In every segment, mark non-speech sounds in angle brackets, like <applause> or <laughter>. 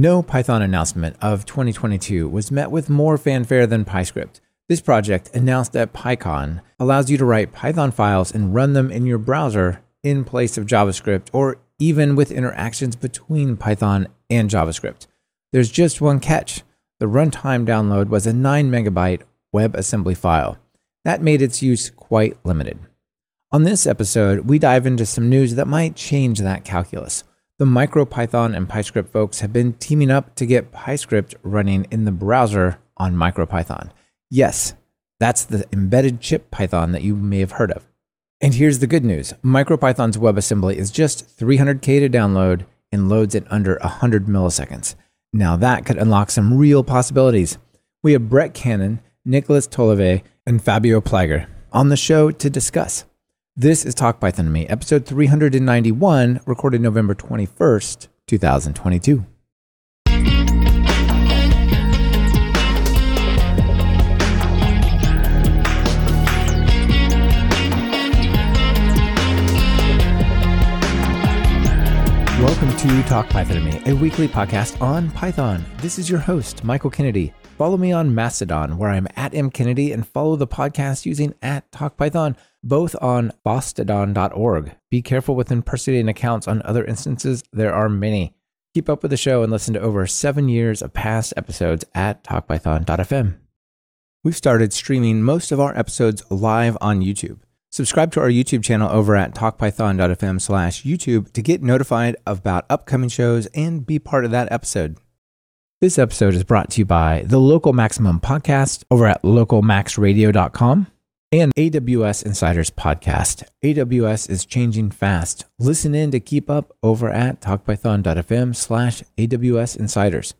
No Python announcement of 2022 was met with more fanfare than PyScript. This project, announced at PyCon, allows you to write Python files and run them in your browser in place of JavaScript or even with interactions between Python and JavaScript. There's just one catch. The runtime download was a 9 megabyte WebAssembly file. That made its use quite limited. On this episode, we dive into some news that might change that calculus. The MicroPython and PyScript folks have been teaming up to get PyScript running in the browser on MicroPython. Yes, that's the embedded chip Python that you may have heard of. And here's the good news MicroPython's WebAssembly is just 300K to download and loads in under 100 milliseconds. Now that could unlock some real possibilities. We have Brett Cannon, Nicholas Tollervey, and Fabio Pliger on the show to discuss. This is Talk Python to Me, episode 391, recorded November 21st, 2022. Welcome to Talk Python to Me, a weekly podcast on Python. This is your host, Michael Kennedy. Follow me on Mastodon, where I'm at M Kennedy, and follow the podcast using at TalkPython, both on fosstodon.org. Be careful with impersonating accounts on other instances. There are many. Keep up with the show and listen to over seven years of past episodes at talkpython.fm. We've started streaming most of our episodes live on YouTube. Subscribe to our YouTube channel over at talkpython.fm slash YouTube to get notified about upcoming shows and be part of that episode. This episode is brought to you by the Local Maximum Podcast over at localmaxradio.com and AWS Insiders Podcast. AWS is changing fast. Listen in to keep up over at talkpython.fm slash AWS Insiders.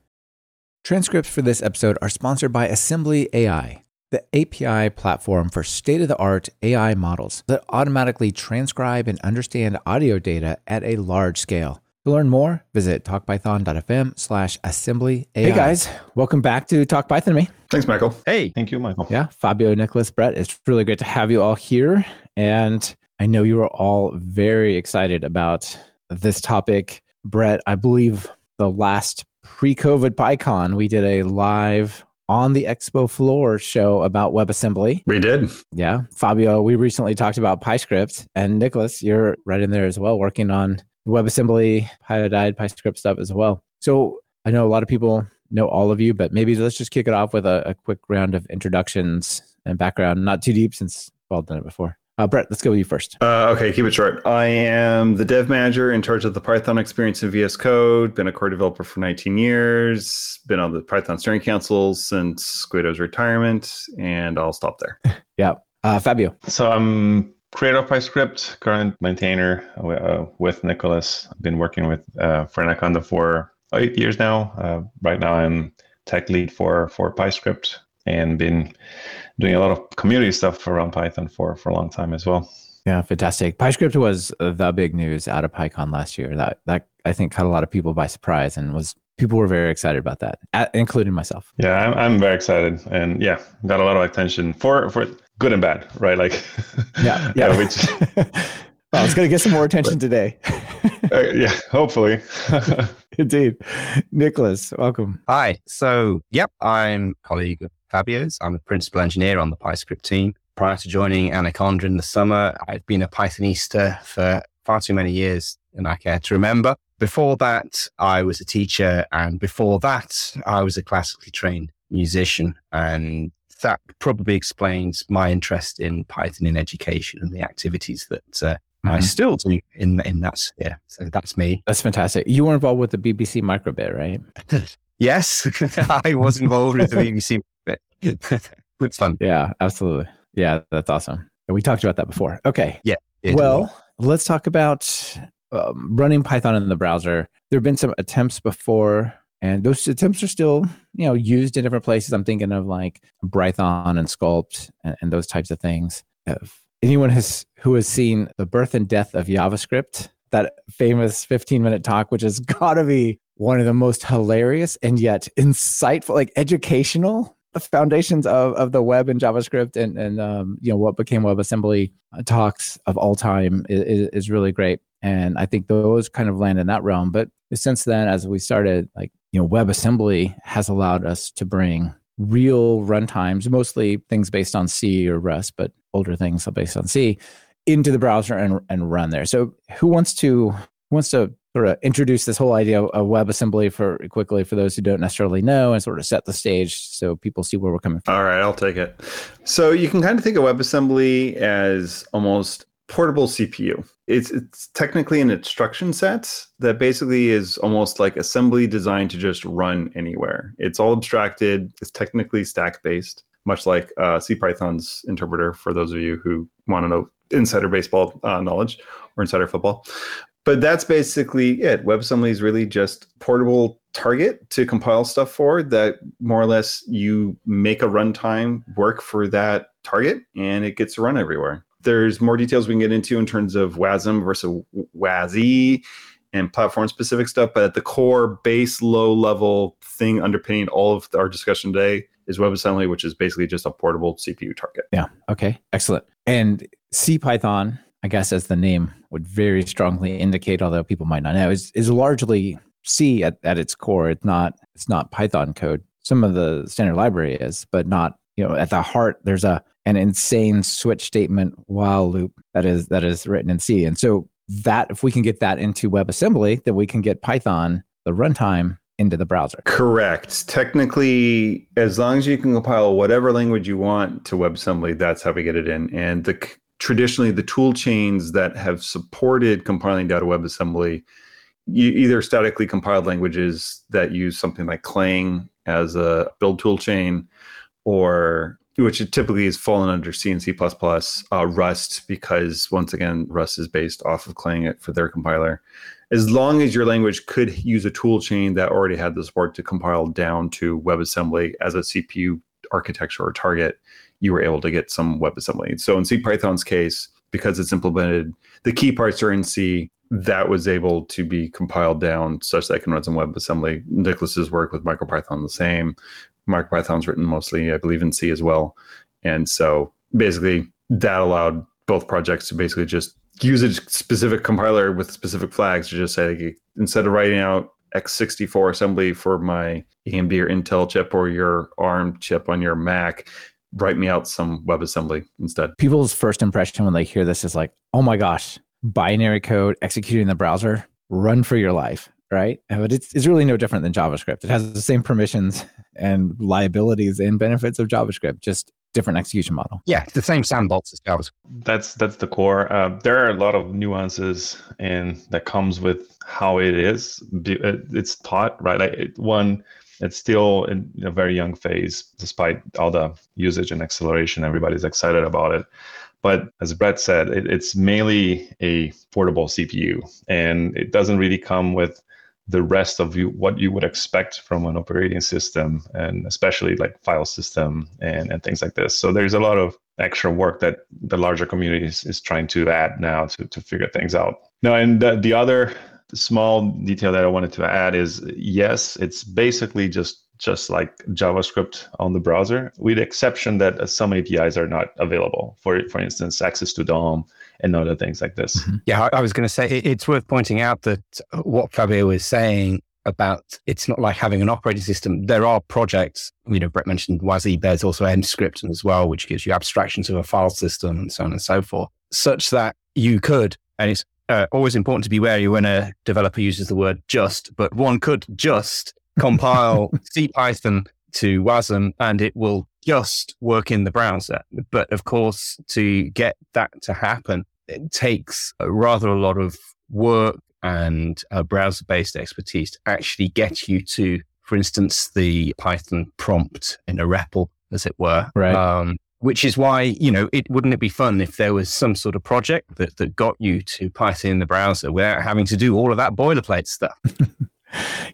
Transcripts for this episode are sponsored by Assembly AI, the API platform for state of the art AI models that automatically transcribe and understand audio data at a large scale. To learn more, visit talkpython.fm slash assembly AI. Hey guys, welcome back to Talk Python to me. Thanks, Michael. Hey. Thank you, Michael. Yeah, Fabio, Nicholas, Brett, it's really great to have you all here. And I know you are all very excited about this topic. Brett, I believe the last pre COVID PyCon, we did a live on the expo floor show about WebAssembly. We did. Yeah. Fabio, we recently talked about PyScript. And Nicholas, you're right in there as well, working on WebAssembly, Pyodide, PyScript stuff as well. So I know a lot of people know all of you, but maybe let's just kick it off with a, a quick round of introductions and background. Not too deep since we've all done it before. Uh, Brett, let's go with you first. Uh, okay, keep it short. I am the dev manager in charge of the Python experience in VS Code. Been a core developer for 19 years. Been on the Python Steering Council since Guido's retirement, and I'll stop there. <laughs> yeah. Uh, Fabio. So I'm creator of PyScript, current maintainer uh, with Nicholas. I've been working with uh, for Anaconda for eight years now. Uh, right now, I'm tech lead for for PyScript and been doing a lot of community stuff around Python for for a long time as well. Yeah, fantastic. PyScript was the big news out of PyCon last year. That that I think caught a lot of people by surprise and was people were very excited about that, including myself. Yeah, I'm, I'm very excited, and yeah, got a lot of attention for for good and bad, right? Like, yeah, <laughs> yeah. which, <laughs> well, it's going to get some more attention but, today. <laughs> uh, yeah, hopefully. Indeed. Nicholas, welcome. Hi. So, yep, I'm colleague of Fabio's. I'm a principal engineer on the PyScript team. Prior to joining Anaconda in the summer, I'd been a Pythonista for far too many years and I care to remember. Before that, I was a teacher. And before that, I was a classically trained musician. And that probably explains my interest in Python in education and the activities that uh, mm-hmm. I still do in in that sphere. So that's me. That's fantastic. You were involved with the BBC microbit, right? <laughs> yes, <laughs> I was involved with the <laughs> BBC bit. it's fun. Yeah, absolutely. Yeah, that's awesome. We talked about that before. Okay. Yeah. Well, let's talk about um, running Python in the browser. There have been some attempts before and those attempts are still you know used in different places. I'm thinking of like Brython and Skulpt and, and those types of things. If anyone has who has seen the birth and death of javascript that famous 15 minute talk which has <laughs> got to be one of the most hilarious and yet insightful like educational foundations of, of the web and javascript and, and um, you know what became webassembly talks of all time is, is really great. And i think those kind of land in that realm. But since then as we started like you know, WebAssembly has allowed us to bring real runtimes, mostly things based on C or Rust, but older things based on C, into the browser and, and run there. So who wants to who wants to sort of introduce this whole idea of WebAssembly for quickly for those who don't necessarily know and sort of set the stage so people see where we're coming from. All right, I'll take it. So you can kind of think of WebAssembly as almost portable CPU. It's it's technically an instruction set that basically is almost like assembly designed to just run anywhere. It's all abstracted. It's technically stack based, much like uh, Python's interpreter. For those of you who want to know insider baseball uh, knowledge or insider football, but that's basically it. WebAssembly is really just portable target to compile stuff for that more or less you make a runtime work for that target and it gets run everywhere. There's more details we can get into in terms of WASM versus WASI and platform specific stuff, but at the core base low level thing underpinning all of our discussion today is WebAssembly, which is basically just a portable CPU target. Yeah. Okay. Excellent. And CPython I guess as the name would very strongly indicate, although people might not know, is, is largely C at, at its core. It's not it's not Python code. Some of the standard library is, but not, you know, at the heart, there's a an insane switch statement while loop that is that is written in C. And so that if we can get that into WebAssembly, then we can get Python, the runtime, into the browser. Correct. Technically, as long as you can compile whatever language you want to WebAssembly, that's how we get it in. And the traditionally the tool chains that have supported compiling data WebAssembly, either statically compiled languages that use something like Clang as a build tool chain, or which typically is fallen under C and C++, uh, Rust, because once again, Rust is based off of Clang it for their compiler. As long as your language could use a tool chain that already had the support to compile down to WebAssembly as a CPU architecture or target, you were able to get some WebAssembly. So in CPython's case, because it's implemented, the key parts are in C. That was able to be compiled down such that I can run some WebAssembly. Nicholas's work with MicroPython the same. MicroPython's written mostly, I believe, in C as well. And so basically, that allowed both projects to basically just use a specific compiler with specific flags to just say, instead of writing out x64 assembly for my AMD or Intel chip or your ARM chip on your Mac, write me out some WebAssembly instead. People's first impression when they hear this is like, oh my gosh, binary code executing the browser, run for your life, right? But it's, it's really no different than JavaScript. It has the same permissions and liabilities and benefits of JavaScript, just different execution model. Yeah, the same sandbox as JavaScript. That's that's the core. Uh, there are a lot of nuances and that comes with how it is. It's taught right. Like it, one it's still in a very young phase, despite all the usage and acceleration. Everybody's excited about it. But as Brett said, it, it's mainly a portable CPU, and it doesn't really come with the rest of you, what you would expect from an operating system, and especially like file system and, and things like this. So there's a lot of extra work that the larger community is, is trying to add now to, to figure things out. No, and the, the other small detail that I wanted to add is yes, it's basically just just like JavaScript on the browser, with the exception that some APIs are not available. For for instance, access to DOM and other things like this. Mm-hmm. Yeah, I, was going to say it's worth pointing out that what Fabio was saying about it's not like having an operating system. There are projects, you know, Brett mentioned WASI, there's also Emscripten as well, which gives you abstractions of a file system and so on and so forth, such that you could, and it's uh, always important to be wary when a developer uses the word just, but one could just <laughs> compile C Python to WASM and it will just work in the browser. But of course, to get that to happen, it takes rather a lot of work and browser based expertise to actually get you to, for instance, the Python prompt in a REPL, as it were. Right. Um, which is why you know it wouldn't it be fun if there was some sort of project that, that got you to python in the browser without having to do all of that boilerplate stuff <laughs>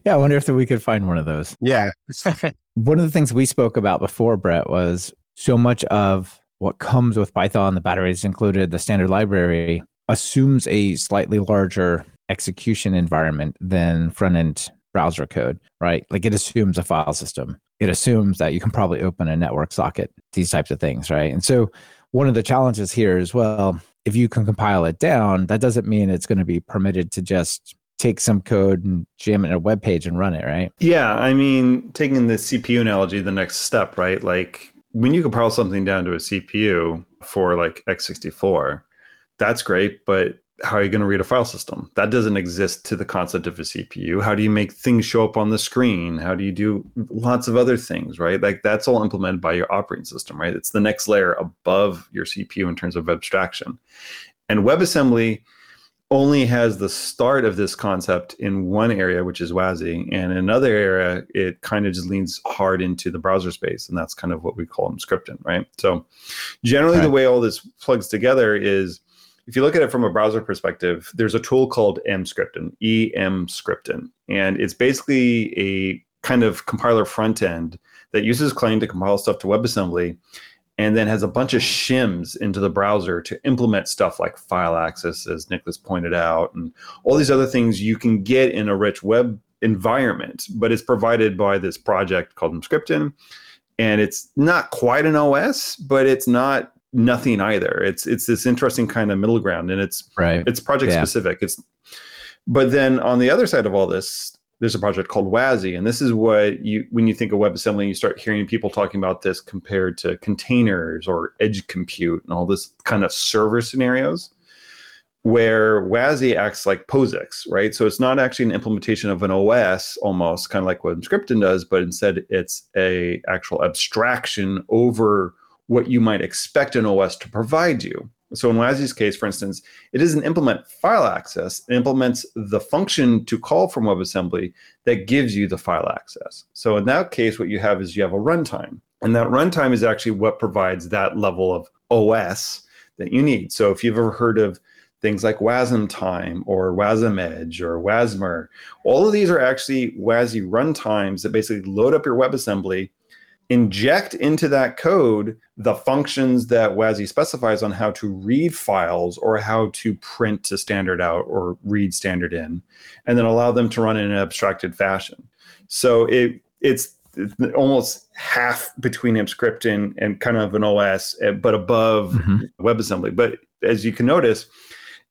yeah i wonder if we could find one of those. Yeah. <laughs> One of the things we spoke about before brett was so much of what comes with python the batteries included the standard library assumes a slightly larger execution environment than front end browser code right? Like it assumes a file system. It assumes that you can probably open a network socket, these types of things, right? And so one of the challenges here is well, if you can compile it down, that doesn't mean it's going to be permitted to just take some code and jam it in a web page and run it, right? Yeah, I mean, taking the CPU analogy, the next step, right? Like when you compile something down to a CPU for like x64, that's great, but how are you going to read a file system? That doesn't exist to the concept of a CPU. How do you make things show up on the screen? How do you do lots of other things, right? Like that's all implemented by your operating system, right? It's the next layer above your CPU in terms of abstraction. And WebAssembly only has the start of this concept in one area, which is WASI, and in another area, it kind of just leans hard into the browser space, and that's kind of what we call Emscripten, right? So, generally, right. the way all this plugs together is if you look at it from a browser perspective, there's a tool called Emscripten, Emscripten, and it's basically a kind of compiler front end that uses Clang to compile stuff to WebAssembly and then has a bunch of shims into the browser to implement stuff like file access, as Nicholas pointed out, and all these other things you can get in a rich web environment, but it's provided by this project called Emscripten. And it's not quite an OS, but it's not nothing either. It's it's this interesting kind of middle ground, and it's right. It's project yeah. specific. It's but then on the other side of all this, there's a project called WASI, and this is what you when you think of WebAssembly, you start hearing people talking about this compared to containers or edge compute and all this kind of server scenarios where WASI acts like POSIX, right? So it's not actually an implementation of an OS almost kind of like what Emscripten does, but instead it's a actual abstraction over what you might expect an OS to provide you. So in WASI's case, for instance, it doesn't implement file access. It implements the function to call from WebAssembly that gives you the file access. So in that case, what you have is you have a runtime. And that runtime is actually what provides that level of OS that you need. So if you've ever heard of things like Wasmtime or Wasmedge or Wasmer, all of these are actually WASI runtimes that basically load up your WebAssembly inject into that code the functions that WASI specifies on how to read files or how to print to standard out or read standard in, and then allow them to run in an abstracted fashion. So it it's almost half between Emscripten and and kind of an OS, eh, but above mm-hmm. WebAssembly. But as you can notice,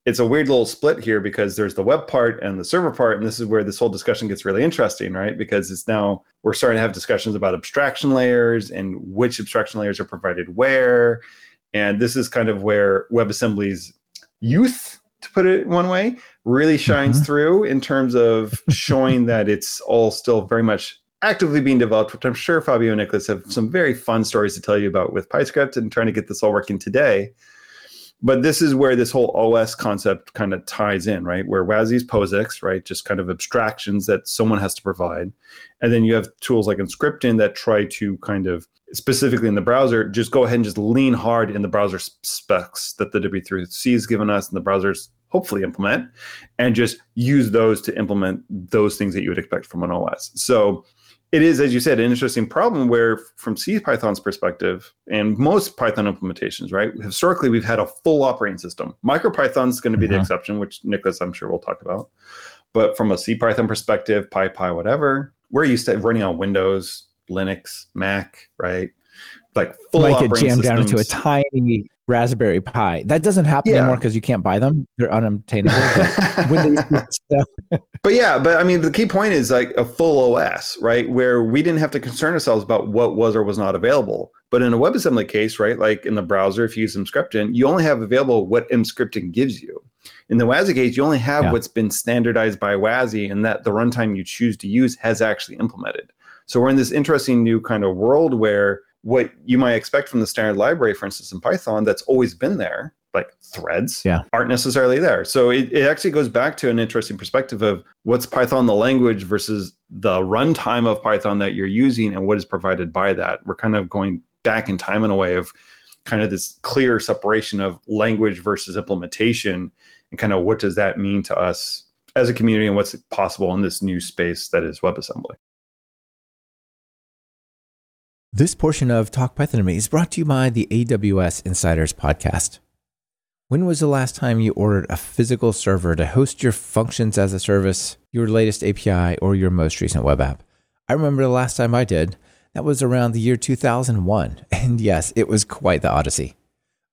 it's a weird little split here because there's the web part and the server part and this is where this whole discussion gets really interesting right? Because it's now we're starting to have discussions about abstraction layers and which abstraction layers are provided where. And this is kind of where webassembly's youth to put it one way really shines mm-hmm. through in terms of showing <laughs> that it's all still very much actively being developed which i'm sure fabio and nicholas have some very fun stories to tell you about with pyscript and trying to get this all working today but this is where this whole OS concept kind of ties in, right? Where WASI's POSIX, right? Just kind of abstractions that someone has to provide. And then you have tools like Emscripten that try to kind of specifically in the browser, just go ahead and just lean hard in the browser specs that the W3C has given us and the browsers hopefully implement and just use those to implement those things that you would expect from an OS. So it is, as you said, an interesting problem where, from C Python's perspective, and most Python implementations, right? Historically, we've had a full operating system. MicroPython is going to be mm-hmm. the exception, which Nicholas, I'm sure, we'll talk about. But from a C Python perspective, PyPy, whatever, we're used to running on Windows, Linux, Mac, right? Like full like it jammed down into a tiny Raspberry Pi. That doesn't happen yeah. anymore because you can't buy them; they're unobtainable. But, <laughs> <laughs> but yeah, but I mean, the key point is like a full OS, right? Where we didn't have to concern ourselves about what was or was not available. But in a WebAssembly case, right, like in the browser, if you use Emscripten, you only have available what Emscripten gives you. In the WASI case, you only have yeah. what's been standardized by WASI, and that the runtime you choose to use has actually implemented. So we're in this interesting new kind of world where what you might expect from the standard library, for instance, in Python, that's always been there, like threads, yeah. aren't necessarily there. So it, it actually goes back to an interesting perspective of what's Python the language versus the runtime of Python that you're using and what is provided by that. We're kind of going back in time in a way of kind of this clear separation of language versus implementation and kind of what does that mean to us as a community and what's possible in this new space that is WebAssembly. This portion of Talk Python to Me is brought to you by the AWS Insiders podcast. When was the last time you ordered a physical server to host your functions as a service, your latest API, or your most recent web app? I remember the last time I did. That was around the year 2001. <laughs> And yes, it was quite the odyssey.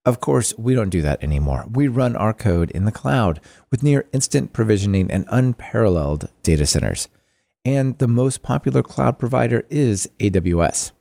Of course, we don't do that anymore. We run our code in the cloud with near instant provisioning and unparalleled data centers. And the most popular cloud provider is AWS.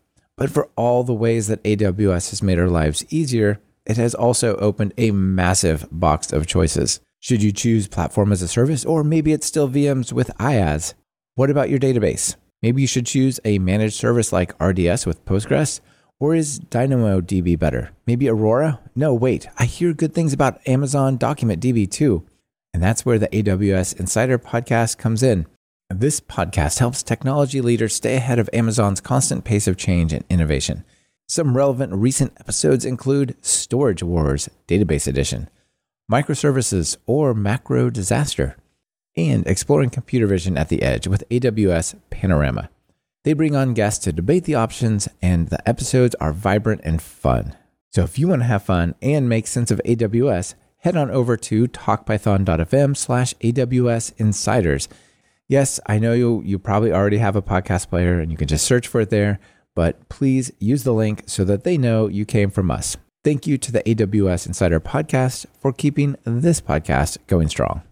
But for all the ways that AWS has made our lives easier, it has also opened a massive box of choices. Should you choose platform as a service, or maybe it's still VMs with IaaS? What about your database? Maybe you should choose a managed service like RDS with Postgres or is DynamoDB better? Maybe Aurora? No, wait. I hear good things about Amazon Document DB too. And that's where the AWS Insider podcast comes in. This podcast helps technology leaders stay ahead of Amazon's constant pace of change and innovation. Some relevant recent episodes include Storage Wars Database Edition, Microservices or Macro Disaster, and Exploring Computer Vision at the Edge with AWS Panorama. They bring on guests to debate the options, and the episodes are vibrant and fun. So if you want to have fun and make sense of AWS, head on over to talkpython.fm slash AWS Insiders. Yes, I know you, you probably already have a podcast player and you can just search for it there, but please use the link so that they know you came from us. Thank you to the AWS Insider Podcast for keeping this podcast going strong.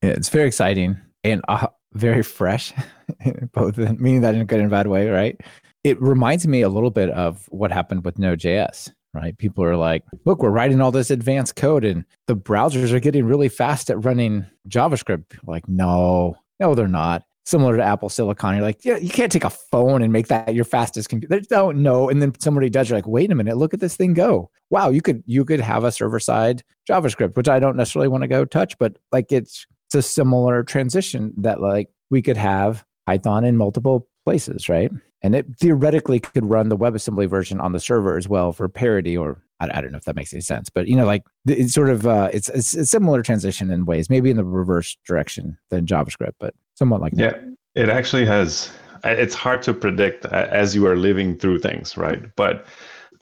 It's very exciting. And uh, very fresh, <laughs> both meaning that in a good and bad way, right? It reminds me a little bit of what happened with Node.js, right? People are like, look, we're writing all this advanced code and the browsers are getting really fast at running JavaScript. like, no, no, they're not. Similar to Apple Silicon, you're like, yeah, you can't take a phone and make that your fastest computer. They don't know. And then somebody does, you're like, wait a minute, look at this thing go. Wow, you could you could have a server side JavaScript, which I don't necessarily want to go touch, but like it's it's a similar transition that like we could have Python in multiple places, right? And it theoretically could run the WebAssembly version on the server as well for parity, or I, I don't know if that makes any sense, but you know, like it's sort of uh, it's, it's a similar transition in ways, maybe in the reverse direction than JavaScript, but somewhat like yeah, that. it actually has. It's hard to predict as you are living through things, right? But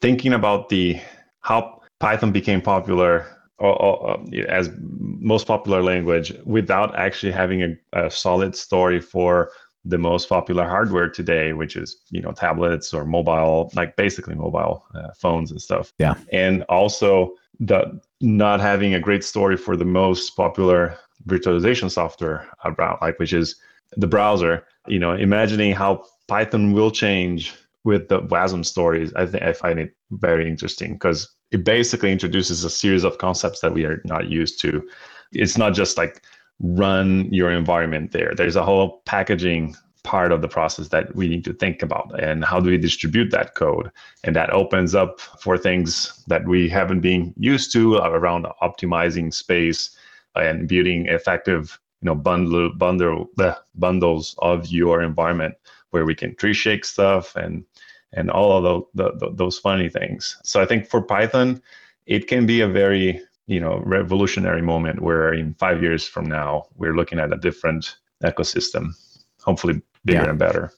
thinking about the how Python became popular or, or, as most popular language without actually having a, a, solid story for the most popular hardware today which is you know tablets or mobile like basically mobile uh, phones and stuff. Yeah. And also the not having a great story for the most popular virtualization software about like which is the browser. You know imagining how python will change with the wasm stories i think i find it very interesting because it basically introduces a series of concepts that we are not used to. It's not just like run your environment there. There's a whole packaging part of the process that we need to think about and how do we distribute that code and that opens up for things that we haven't been used to around optimizing space and building effective you know bundle bundle the bundles of your environment where we can tree shake stuff and and all of the, the, the, those funny things. So I think for Python, it can be a very you know revolutionary moment where in five years from now we're looking at a different ecosystem, hopefully bigger yeah. and better.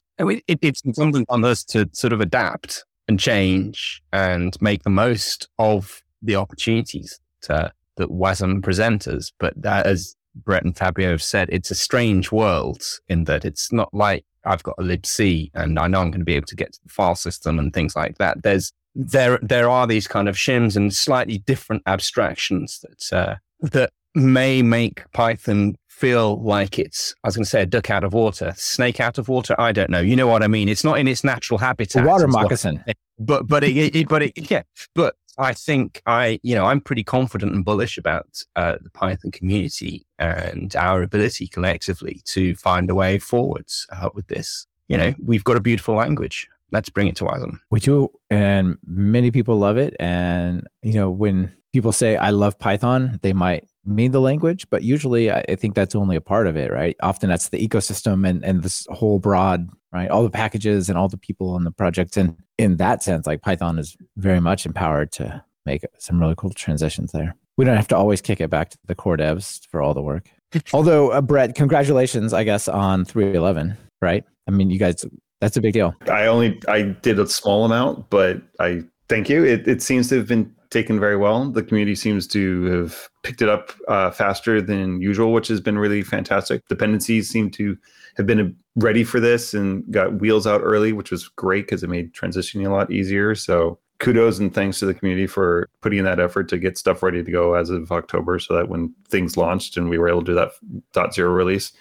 it, it's incumbent on us to sort of adapt and change and make the most of the opportunities to, that WASM presents us. But that, as Brett and Fabio have said, it's a strange world in that it's not like I've got a libc and I know I'm going to be able to get to the file system and things like that. There's there there are these kind of shims and slightly different abstractions that uh, that may make Python feel like it's I was going to say a duck out of water, snake out of water. I don't know. You know what I mean? It's not in its natural habitat. A water moccasin. But but it, it, but it, yeah. But I think I, you know, I'm pretty confident and bullish about uh, the Python community and our ability collectively to find a way forwards uh, with this. You know, we've got a beautiful language. Let's bring it to Ireland. We do, and many people love it. And you know, when people say I love Python, they might mean the language, but usually I think that's only a part of it, right? Often that's the ecosystem and and this whole broad right? All the packages and all the people on the project. And in that sense, like Python is very much empowered to make some really cool transitions there. We don't have to always kick it back to the core devs for all the work. <laughs> Although, uh, Brett, congratulations, I guess, on 311, right? I mean, you guys, that's a big deal. I only, I did a small amount, but I thank you. It, it seems to have been taken very well. The community seems to have picked it up uh, faster than usual, which has been really fantastic. Dependencies seem to have been ready for this and got wheels out early, which was great because it made transitioning a lot easier. So kudos and thanks to the community for putting in that effort to get stuff ready to go as of October so that when things launched and we were able to do that dot zero release,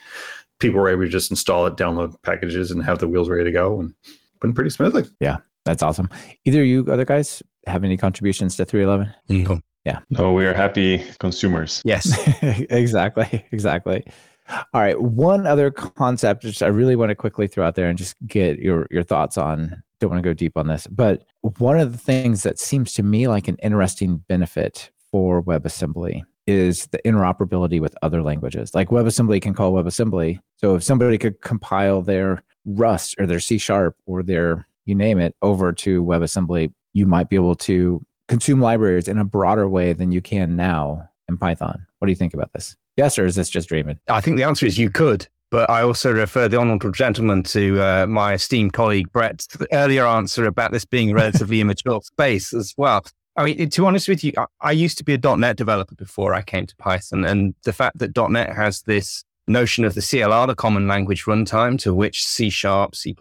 people were able to just install it, download packages, and have the wheels ready to go and went pretty smoothly. Yeah, that's awesome. Either you other guys have any contributions to 311? No. Yeah. No, we are happy consumers. Yes. <laughs> exactly. Exactly. All right. One other concept which I really want to quickly throw out there and just get your your thoughts on. Don't want to go deep on this, but one of the things that seems to me like an interesting benefit for WebAssembly is the interoperability with other languages. Like WebAssembly can call WebAssembly. So if somebody could compile their Rust or their C sharp or their you name it over to WebAssembly, you might be able to consume libraries in a broader way than you can now in Python. What do you think about this? Yes, or is this just dreaming? I think the answer is you could. But I also refer the honourable gentleman to uh, my esteemed colleague Brett's earlier answer about this being a relatively <laughs> immature space as well. I mean, to be honest with you, I, used to be a .NET developer before I came to Python, and the fact that .NET has this notion of the CLR, the Common Language Runtime, to which C Sharp, C++,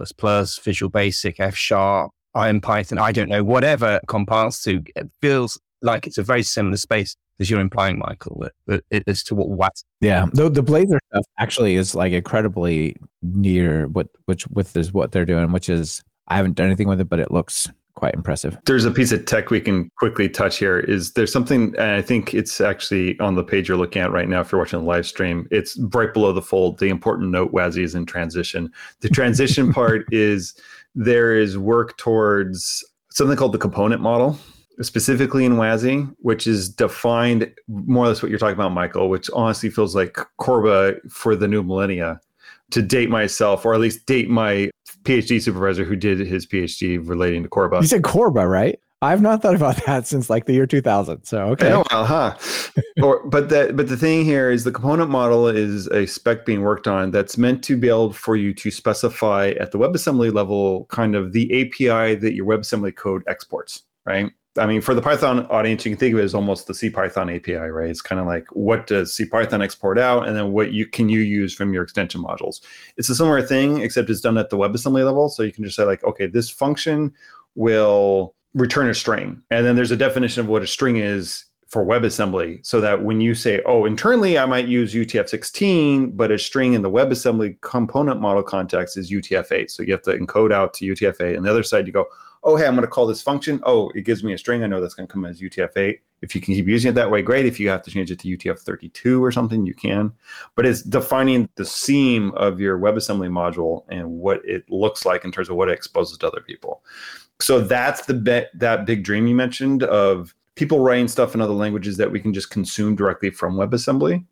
Visual Basic, F Sharp, IronPython, I don't know, whatever compiles to, it feels like it's a very similar space as you're implying, Michael, uh, uh, that, that as to what what. Yeah, the the Blazor stuff actually is like incredibly near what which with is what they're doing, which is I haven't done anything with it, but it looks quite impressive. There's a piece of tech we can quickly touch here. Is there's something, and I think it's actually on the page you're looking at right now. If you're watching the live stream, it's right below the fold. The important note, WASI is in transition. The transition <laughs> part is there is work towards something called the component model specifically in WASI, which is defined more or less what you're talking about, Michael, which honestly feels like CORBA for the new millennia. To date myself, or at least date my PhD supervisor who did his PhD relating to CORBA. You said CORBA, right? I've not thought about <laughs> that since like the year 2000. So okay. Yeah, well, huh? <laughs> or, but that but the thing here is the component model is a spec being worked on that's meant to be able for you to specify at the WebAssembly level kind of the API that your WebAssembly code exports, right? I mean, for the Python audience, you can think of it as almost the CPython API, right? It's kind of like what does CPython export out, and then what you can you use from your extension modules. It's a similar thing, except it's done at the WebAssembly level. So you can just say like, okay, this function will return a string, and then there's a definition of what a string is for WebAssembly, so that when you say, oh, internally I might use UTF-16, but a string in the WebAssembly component model context is UTF-8. So you have to encode out to UTF-8, and the other side you go, oh, hey, I'm going to call this function. Oh, it gives me a string. I know that's going to come as UTF-8. If you can keep using it that way, great. If you have to change it to UTF-32 or something, you can. But it's defining the seam of your WebAssembly module and what it looks like in terms of what it exposes to other people. So that's the be- that big dream you mentioned of people writing stuff in other languages that we can just consume directly from WebAssembly.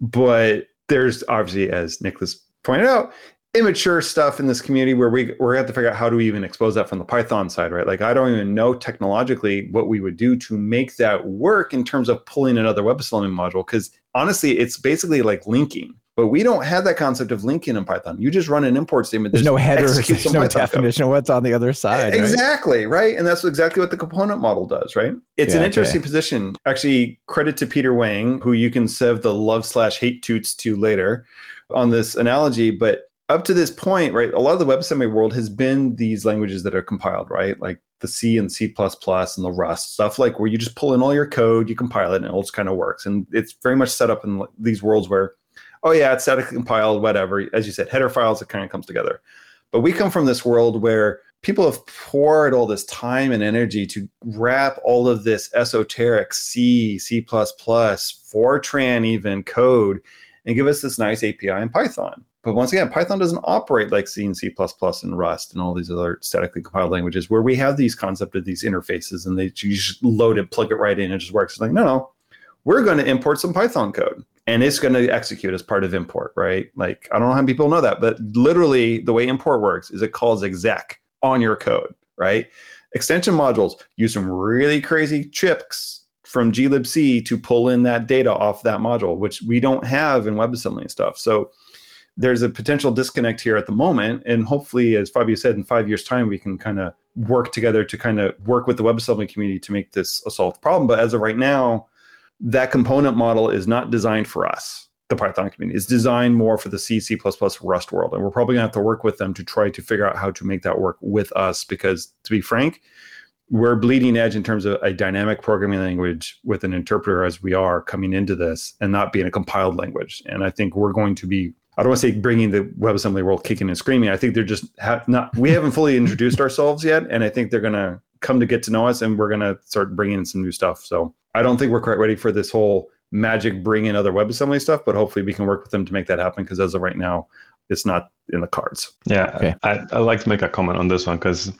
But there's obviously, as Nicholas pointed out, immature stuff in this community where we we're have to figure out how do we even expose that from the Python side, right? Like I don't even know technologically what we would do to make that work in terms of pulling another WebAssembly module. Because honestly, it's basically like linking. But we don't have that concept of linking in Python. You just run an import statement. There's no header, there's no Python definition code. of what's on the other side. Exactly, right? right? And that's exactly what the component model does, right? It's yeah, an interesting okay. position. Actually, credit to Peter Wang, who you can sev the love slash hate toots to later on this analogy. But up to this point, right, a lot of the WebAssembly world has been these languages that are compiled, right? Like the C and C++ and the Rust stuff, like where you just pull in all your code, you compile it, and it all just kind of works. And it's very much set up in these worlds where, oh yeah, it's statically compiled, whatever. As you said, header files, it kind of comes together. But we come from this world where people have poured all this time and energy to wrap all of this esoteric C, C++, Fortran even code, and give us this nice API in Python but once again, Python doesn't operate like C and C++ and Rust and all these other statically compiled languages where we have these concept of these interfaces and they you just load it, plug it right in, and it just works. It's like, no, no, we're going to import some Python code and it's going to execute as part of import, right? Like, I don't know how many people know that, but literally the way import works is it calls exec on your code, right? Extension modules use some really crazy tricks from glibc to pull in that data off that module, which we don't have in WebAssembly and stuff. So there's a potential disconnect here at the moment. And hopefully, as Fabio said, in five years' time, we can kind of work together to kind of work with the web WebAssembly community to make this a solved problem. But as of right now, that component model is not designed for us, the Python community. It's designed more for the C, C++, Rust world. And we're probably going to have to work with them to try to figure out how to make that work with us because, to be frank, we're bleeding edge in terms of a dynamic programming language with an interpreter as we are coming into this and not being a compiled language. And I think we're going to be I don't want to say bringing the WebAssembly world kicking and screaming. I think they're just have not. We haven't fully introduced ourselves yet, and I think they're going to come to get to know us, and we're going to start bringing in some new stuff. So I don't think we're quite ready for this whole magic bring in other WebAssembly stuff, but hopefully we can work with them to make that happen. Because as of right now, it's not in the cards. Yeah, okay. I, I'd like to make a comment on this one because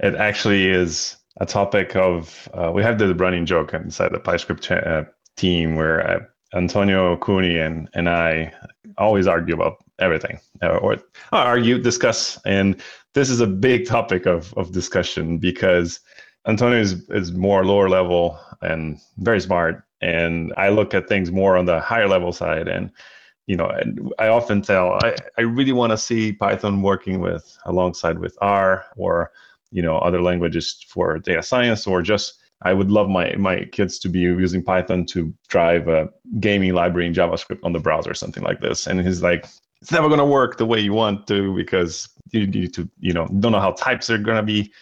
it actually is a topic of uh, we have the running joke inside the PyScript uh, team where uh, Antonio Cuni and and I always argue about everything uh, or argue discuss and this is a big topic of, of discussion because Antonio is, is more lower level and very smart and I look at things more on the higher level side. And you know and I often tell I, I really want to see Python working with alongside with R or you know other languages for data science or just I would love my my kids to be using Python to drive a gaming library in JavaScript on the browser or something like this. And he's like, it's never to work the way you want to because you need to, you know, don't know how types are to be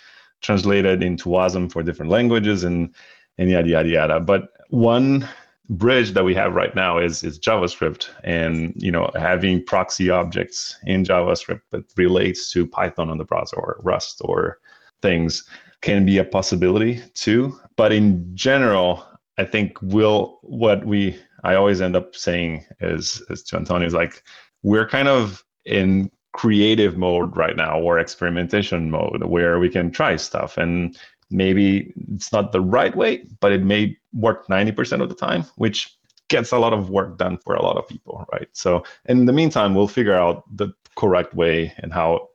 translated into WASM for different languages and and yada yada yada. But one bridge that we have right now is is JavaScript and you know having proxy objects in JavaScript that relates to Python on the browser or Rust or things can be a possibility too. But in general, I think we'll what we I always end up saying is is to Antonio is like we're kind of in creative mode right now or experimentation mode where we can try stuff and maybe it's not the right way, but it may work 90% of the time, which gets a lot of work done for a lot of people, right? So in the meantime, we'll figure out the correct way and how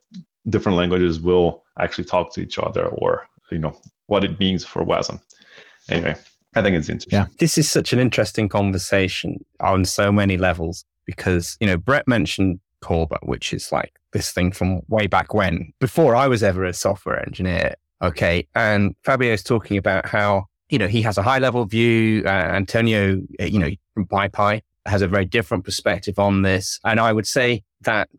different languages will actually talk to each other or you know what it means for WASM. Anyway, I think it's interesting. Yeah, this is such an interesting conversation on so many levels because you know Brett mentioned CORBA, which is like this thing from way back when, before I was ever a software engineer. Okay, and Fabio's talking about how you know he has a high level view. Uh, Antonio, uh, you know, from PyPy has a very different perspective on this, and I would say that,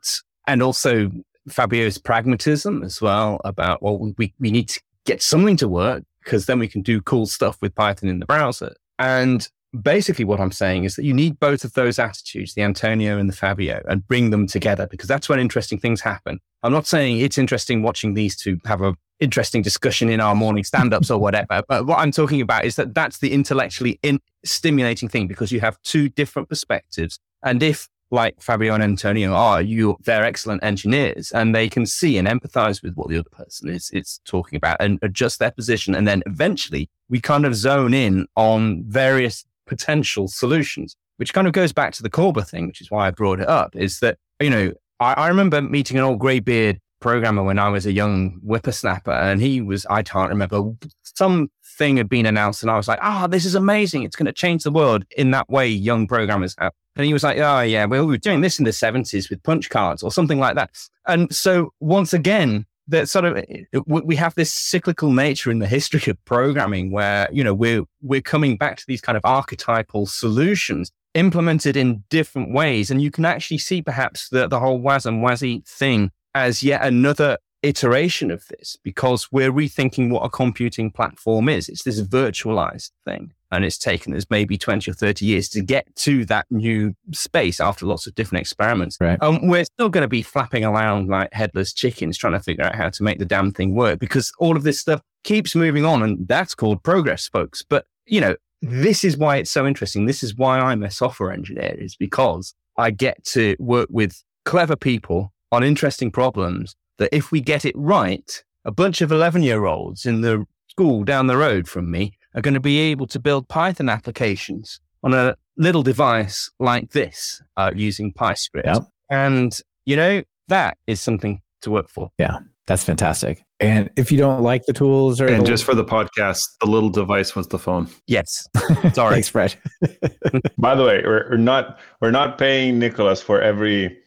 and also Fabio's pragmatism as well about well, we we need to get something to work because then we can do cool stuff with Python in the browser. And basically what I'm saying is that you need both of those attitudes, the Antonio and the Fabio, and bring them together because that's when interesting things happen. I'm not saying it's interesting watching these two have a interesting discussion in our morning stand-ups or whatever, <laughs> but what I'm talking about is that that's the intellectually in- stimulating thing because you have two different perspectives. And if like Fabio and Antonio are, you they're excellent engineers and they can see and empathize with what the other person is talking about and adjust their position. And then eventually we kind of zone in on various potential solutions, which kind of goes back to the CORBA thing, which is why I brought it up, is that, you know, I, I remember meeting an old greybeard programmer when I was a young whippersnapper and he was, I can't remember, some thing had been announced and I was like, ah, oh, this is amazing. It's going to change the world in that way young programmers have. And he was like, oh, yeah, well, we were doing this in the 70s with punch cards or something like that. And so once again, that sort of we have this cyclical nature in the history of programming where you know we're we're coming back to these kind of archetypal solutions implemented in different ways and you can actually see perhaps the, the whole and WASI thing as yet another iteration of this because we're rethinking what a computing platform is. It's this virtualized thing. And it's taken us maybe 20 or 30 years to get to that new space after lots of different experiments. Right. Um, we're still going to be flapping around like headless chickens trying to figure out how to make the damn thing work because all of this stuff keeps moving on. And that's called progress, folks. But, you know, this is why it's so interesting. This is why I'm a software engineer, is because I get to work with clever people on interesting problems that if we get it right, a bunch of 11 year olds in the school down the road from me are going to be able to build Python applications on a little device like this uh, using PyScript. Yep. And, you know, that is something to work for. Yeah, that's fantastic. And if you don't like the tools or and just for the podcast, the little device was the phone. Yes. <laughs> Sorry. Thanks, Fred. <laughs> By the way, we're, we're not we're not paying Nicholas for every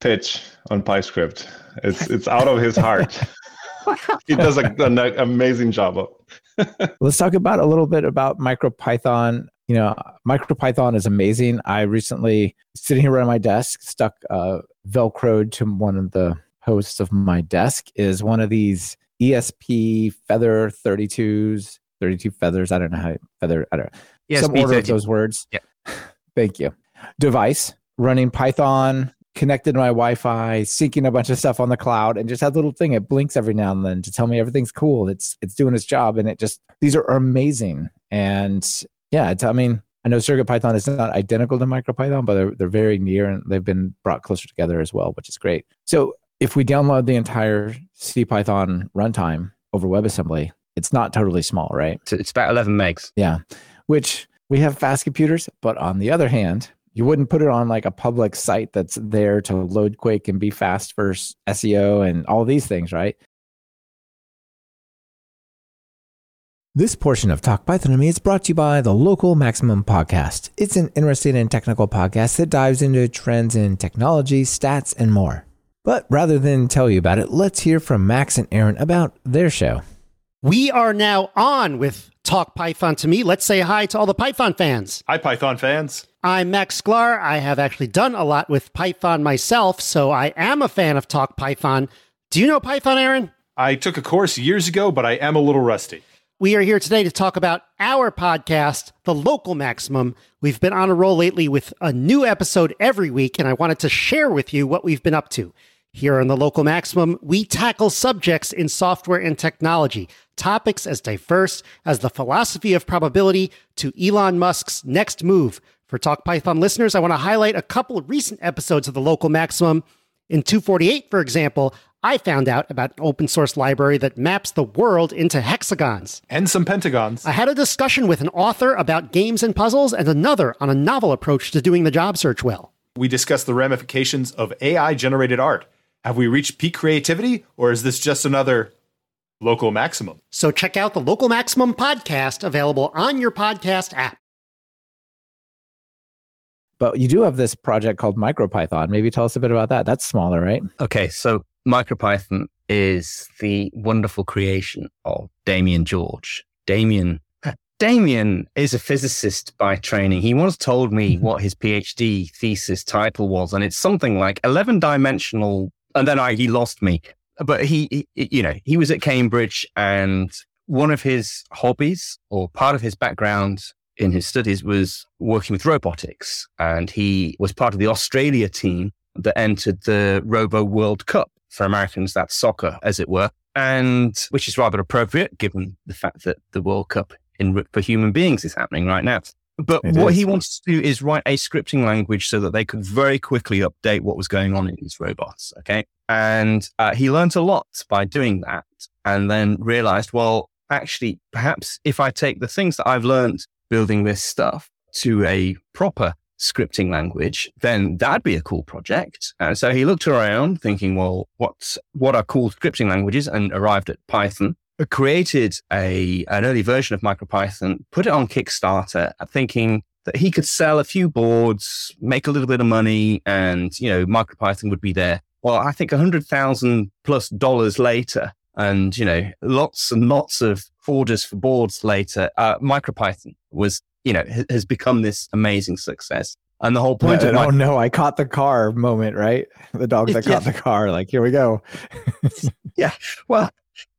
pitch on PyScript. It's it's out of his heart. <laughs> <laughs> he does a, an amazing job of. <laughs> Let's talk about a little bit about MicroPython. You know, MicroPython is amazing. I recently, sitting here at my desk, stuck uh, Velcroed to one of the posts of my desk, is one of these ESP Feather 32s, 32 feathers. I don't know how feather, I don't know. ESP Some order of those words. Yeah. Thank you. Device running Python, connected to my Wi Fi, syncing a bunch of stuff on the cloud, and just has a little thing. It blinks every now and then to tell me everything's cool. It's it's doing its job. And it just, these are amazing. And yeah, it's, I mean, I know CircuitPython is not identical to MicroPython, but they're, they're very near and they've been brought closer together as well, which is great. So if we download the entire CPython runtime over WebAssembly, it's not totally small, right? It's about 11 megs. Yeah. Which we have fast computers, but on the other hand, you wouldn't put it on like a public site that's there to load quick and be fast for SEO and all these things, right? This portion of Talk Python to Me is brought to you by the Local Maximum Podcast. It's an interesting and technical podcast that dives into trends in technology, stats, and more. But rather than tell you about it, let's hear from Max and Aaron about their show. We are now on with Talk Python to me. Let's say hi to all the Python fans. Hi, Python fans. I'm Max Sklar. I have actually done a lot with Python myself, so I am a fan of Talk Python. Do you know Python, Aaron? I took a course years ago, but I am a little rusty. We are here today to talk about our podcast, The Local Maximum. We've been on a roll lately with a new episode every week, and I wanted to share with you what we've been up to. Here on The Local Maximum, we tackle subjects in software and technology, topics as diverse as the philosophy of probability to Elon Musk's next move. For Talk Python listeners, I want to highlight a couple of recent episodes of The Local Maximum. In 248, for example, I found out about an open source library that maps the world into hexagons. And some pentagons. I had a discussion with an author about games and puzzles and another on a novel approach to doing the job search well. We discussed the ramifications of AI generated art. Have we reached peak creativity, or is this just another local maximum? So check out the Local Maximum podcast available on your podcast app. But you do have this project called MicroPython. Maybe tell us a bit about that. That's smaller, right? Okay, so MicroPython is the wonderful creation of Damien George. Damien Damien is a physicist by training. He once told me <laughs> what his PhD thesis title was, and it's something like 11 dimensional. And then I, he lost me. But he, he, you know, he was at Cambridge, and one of his hobbies or part of his background in his studies was working with robotics. And he was part of the Australia team that entered the Robo World Cup for Americans. That's soccer, as it were, and which is rather appropriate given the fact that the World Cup in, for human beings is happening right now. But It what is. he wanted to do is write a scripting language so that they could very quickly update what was going on in these robots. Okay. And uh, he learned a lot by doing that and then realized, well, actually, perhaps if I take the things that I've learned building this stuff to a proper scripting language, then that'd be a cool project. And so he looked around thinking, well, what's, what are cool scripting languages and arrived at Python created a an early version of MicroPython, put it on Kickstarter, thinking that he could sell a few boards, make a little bit of money, and you know MicroPython would be there. Well, I think a hundred thousand plus dollars later, and you know lots and lots of orders for boards later, uh, MicroPython was you know ha- has become this amazing success. And the whole point of oh my, no, I caught the car moment, right? The dog <laughs> that Yeah. caught the car. Like, here we go. <laughs> Yeah, well,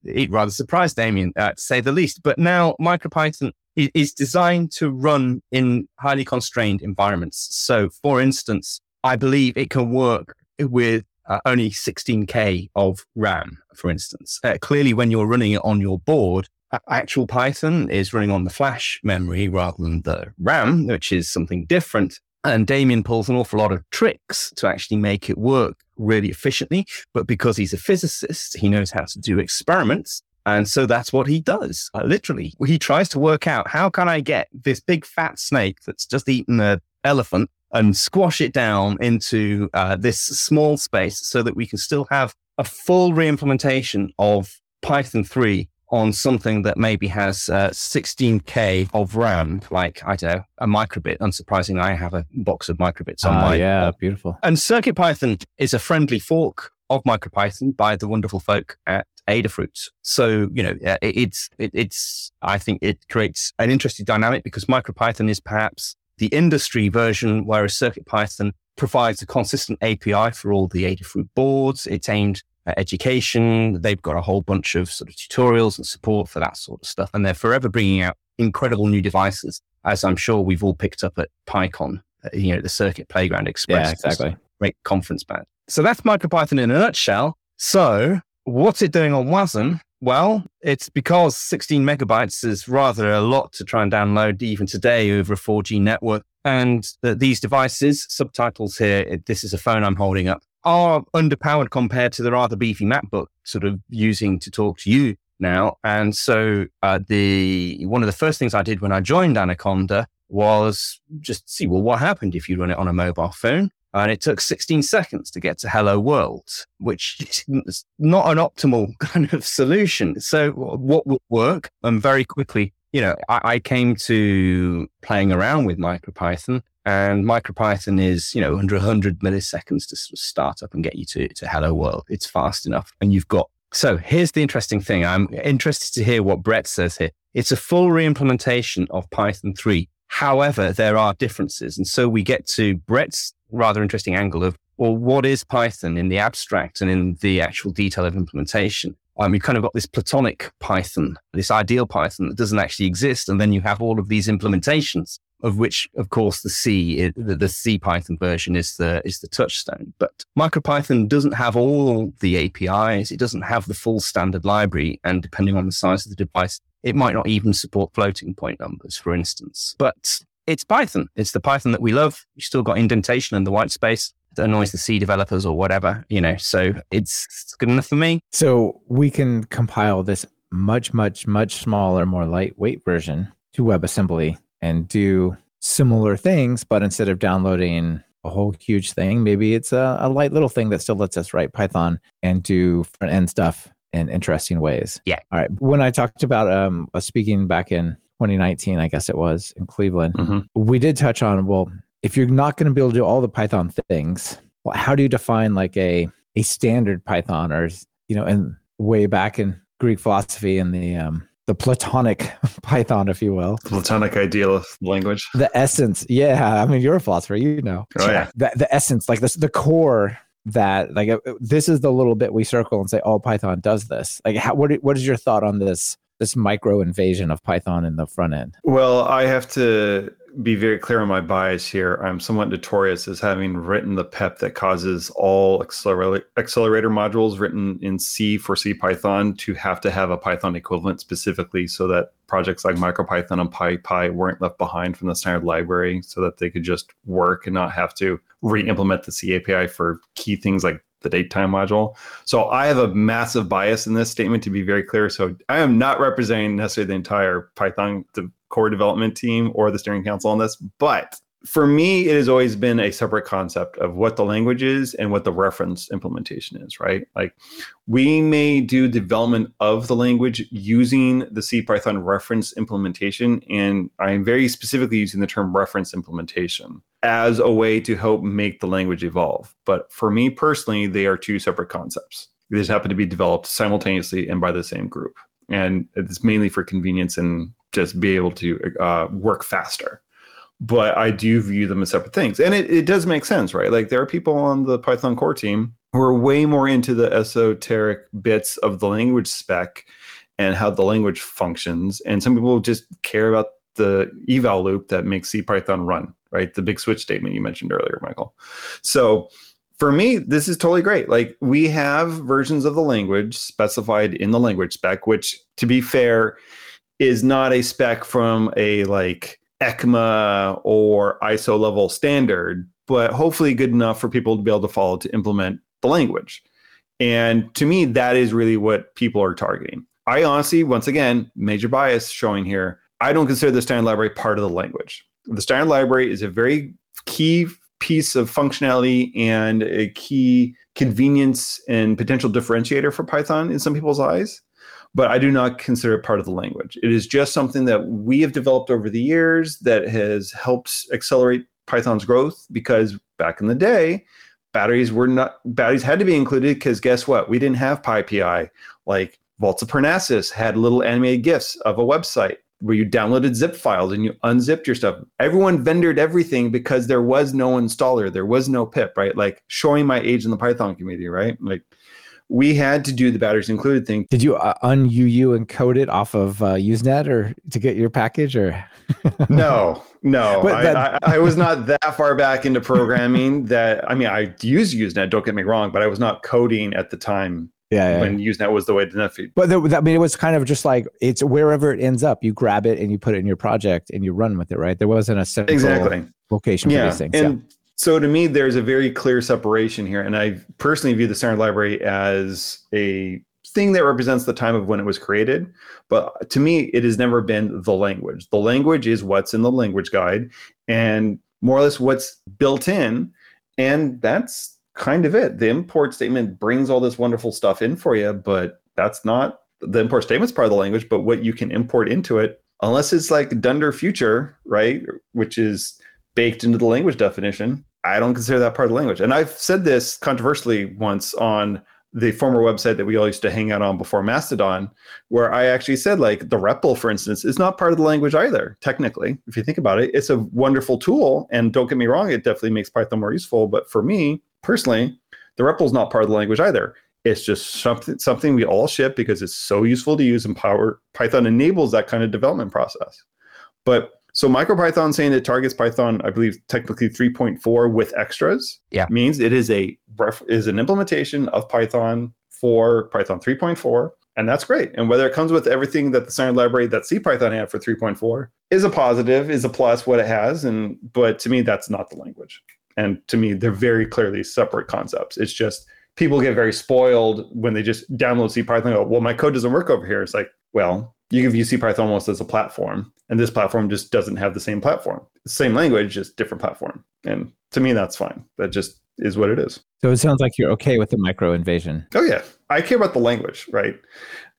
it rather surprised Damien, uh, to say the least. But now MicroPython is designed to run in highly constrained environments. So, for instance, I believe it can work with uh, only 16K of RAM, for instance. Uh, clearly, when you're running it on your board, actual Python is running on the flash memory rather than the RAM, which is something different. And Damien pulls an awful lot of tricks to actually make it work really efficiently. But because he's a physicist, he knows how to do experiments. And so that's what he does. Uh, literally, he tries to work out how can I get this big fat snake that's just eaten an elephant and squash it down into uh, this small space so that we can still have a full reimplementation of Python 3 on something that maybe has uh, 16k of RAM, like I don't know, a microbit. Unsurprisingly, I have a box of microbits on Ah, my yeah, beautiful. and CircuitPython is a friendly fork of MicroPython by the wonderful folk at Adafruit. So, you know, uh, it- it's, it, it's, I think it creates an interesting dynamic because MicroPython is perhaps the industry version, whereas CircuitPython provides a consistent API for all the Adafruit boards. It's aimed uh, education. They've got a whole bunch of sort of tutorials and support for that sort of stuff. And they're forever bringing out incredible new devices, as I'm sure we've all picked up at PyCon, uh, you know, the Circuit Playground Express. Yeah, exactly. Great conference band. So that's MicroPython in a nutshell. So what's it doing on WASM? Well, it's because 16 megabytes is rather a lot to try and download even today over a 4G network. And that these devices, subtitles here, this is a phone I'm holding up, are underpowered compared to the rather beefy MacBook sort of using to talk to you now. And so uh, the one of the first things I did when I joined Anaconda was just see, well, what happened if you run it on a mobile phone? And it took 16 seconds to get to Hello World, which <laughs> is not an optimal kind of solution. So what would work? And very quickly, you know, I, I came to playing around with MicroPython and MicroPython is, you know, under 100 milliseconds to sort of start up and get you to, to Hello World. It's fast enough. And you've got, so here's the interesting thing. I'm interested to hear what Brett says here. It's a full re-implementation of Python 3. However, there are differences. And so we get to Brett's rather interesting angle of, well, what is Python in the abstract and in the actual detail of implementation? Um, you've kind of got this platonic Python, this ideal Python that doesn't actually exist. And then you have all of these implementations of which, of course, the C, the, the C Python version is the, is the touchstone. But MicroPython doesn't have all the APIs. It doesn't have the full standard library. And depending on the size of the device, it might not even support floating point numbers, for instance. But it's Python. It's the Python that we love. You still got indentation and the white space that annoys the C developers or whatever, you know. So it's, it's good enough for me. So we can compile this much, much, much smaller, more lightweight version to WebAssembly and do similar things, but instead of downloading a whole huge thing, maybe it's a, a light little thing that still lets us write Python and do front end stuff in interesting ways. Yeah. All right. When I talked about um, speaking back in 2019, I guess it was in Cleveland, Mm-hmm. we did touch on well, if you're not going to be able to do all the Python things, well, how do you define like a a standard Python or you know, and way back in Greek philosophy and the um, the Platonic <laughs> Python, if you will, Platonic ideal of language. the essence. Yeah, I mean, you're a philosopher, you know. Oh, yeah. the the essence, like this, the core that like uh, this is the little bit we circle and say, oh, Python does this. Like, how, what what is your thought on this this micro invasion of Python in the front end? Well, I have to be very clear on my bias here. I'm somewhat notorious as having written the PEP that causes all accelerator, accelerator modules written in C for C Python to have to have a Python equivalent specifically so that projects like MicroPython and PyPy weren't left behind from the standard library so that they could just work and not have to re-implement the C API for key things like the datetime module. So I have a massive bias in this statement to be very clear. So I am not representing necessarily the entire Python the core development team or the steering council on this, but for me, it has always been a separate concept of what the language is and what the reference implementation is, right? Like we may do development of the language using the C Python reference implementation. And I'm very specifically using the term reference implementation as a way to help make the language evolve. But for me personally, they are two separate concepts. They just happen to be developed simultaneously and by the same group. And it's mainly for convenience and just be able to uh, work faster but I do view them as separate things. And it, it does make sense, right? Like there are people on the Python core team who are way more into the esoteric bits of the language spec and how the language functions. And some people just care about the eval loop that makes C Python run, right? The big switch statement you mentioned earlier, Michael. So for me, this is totally great. Like we have versions of the language specified in the language spec, which to be fair, is not a spec from a like ECMA or ISO level standard, but hopefully good enough for people to be able to follow to implement the language. And to me, that is really what people are targeting. I honestly, once again, major bias showing here. I don't consider the standard library part of the language. The standard library is a very key piece of functionality and a key convenience and potential differentiator for Python in some people's eyes but I do not consider it part of the language. It is just something that we have developed over the years that has helped accelerate Python's growth because back in the day, batteries were not batteries had to be included because guess what? We didn't have PyPI. Like Vaults of Parnassus had little animated GIFs of a website where you downloaded zip files and you unzipped your stuff. Everyone vendored everything because there was no installer, there was no pip, right? Like showing my age in the Python community, right? Like we had to do the batteries included thing. Did you uh, un-UU encode it off of uh, Usenet or to get your package or? <laughs> no, no, I, that- I, I was not that far back into programming <laughs> that, I mean, I used Usenet, don't get me wrong, but I was not coding at the time yeah, yeah. when Usenet was the way to navigate. But the, I mean, it was kind of just like it's wherever it ends up, you grab it and you put it in your project and you run with it, right? There wasn't a central Exactly. location for yeah. these things. And so to me, there's a very clear separation here. And I personally view the standard library as a thing that represents the time of when it was created. But to me, it has never been the language. The language is what's in the language guide and more or less what's built in. And that's kind of it. The import statement brings all this wonderful stuff in for you, but that's not the import statement's part of the language, but what you can import into it, unless it's like Dunder Future, right? Which is baked into the language definition. I don't consider that part of the language. And I've said this controversially once on the former website that we all used to hang out on before Mastodon, where I actually said, like, the REPL, for instance, is not part of the language either, technically. If you think about it, it's a wonderful tool. And don't get me wrong, it definitely makes Python more useful. But for me personally, the REPL is not part of the language either. It's just something something we all ship because it's so useful to use and power Python enables that kind of development process. But so MicroPython saying it targets Python, I believe technically 3.4 with extras. Yeah. Means it is a ref, is an implementation of Python for Python 3.4. And that's great. And whether it comes with everything that the standard library that CPython had for 3.4 is a positive, is a plus what it has. And but to me, that's not the language. And to me, they're very clearly separate concepts. It's just people get very spoiled when they just download CPython and go, well, my code doesn't work over here. It's like, well, you can view CPython almost as a platform, and this platform just doesn't have the same platform. Same language, just different platform. And to me, that's fine. That just is what it is. So it sounds like you're okay with the micro invasion. Oh yeah, I care about the language, right?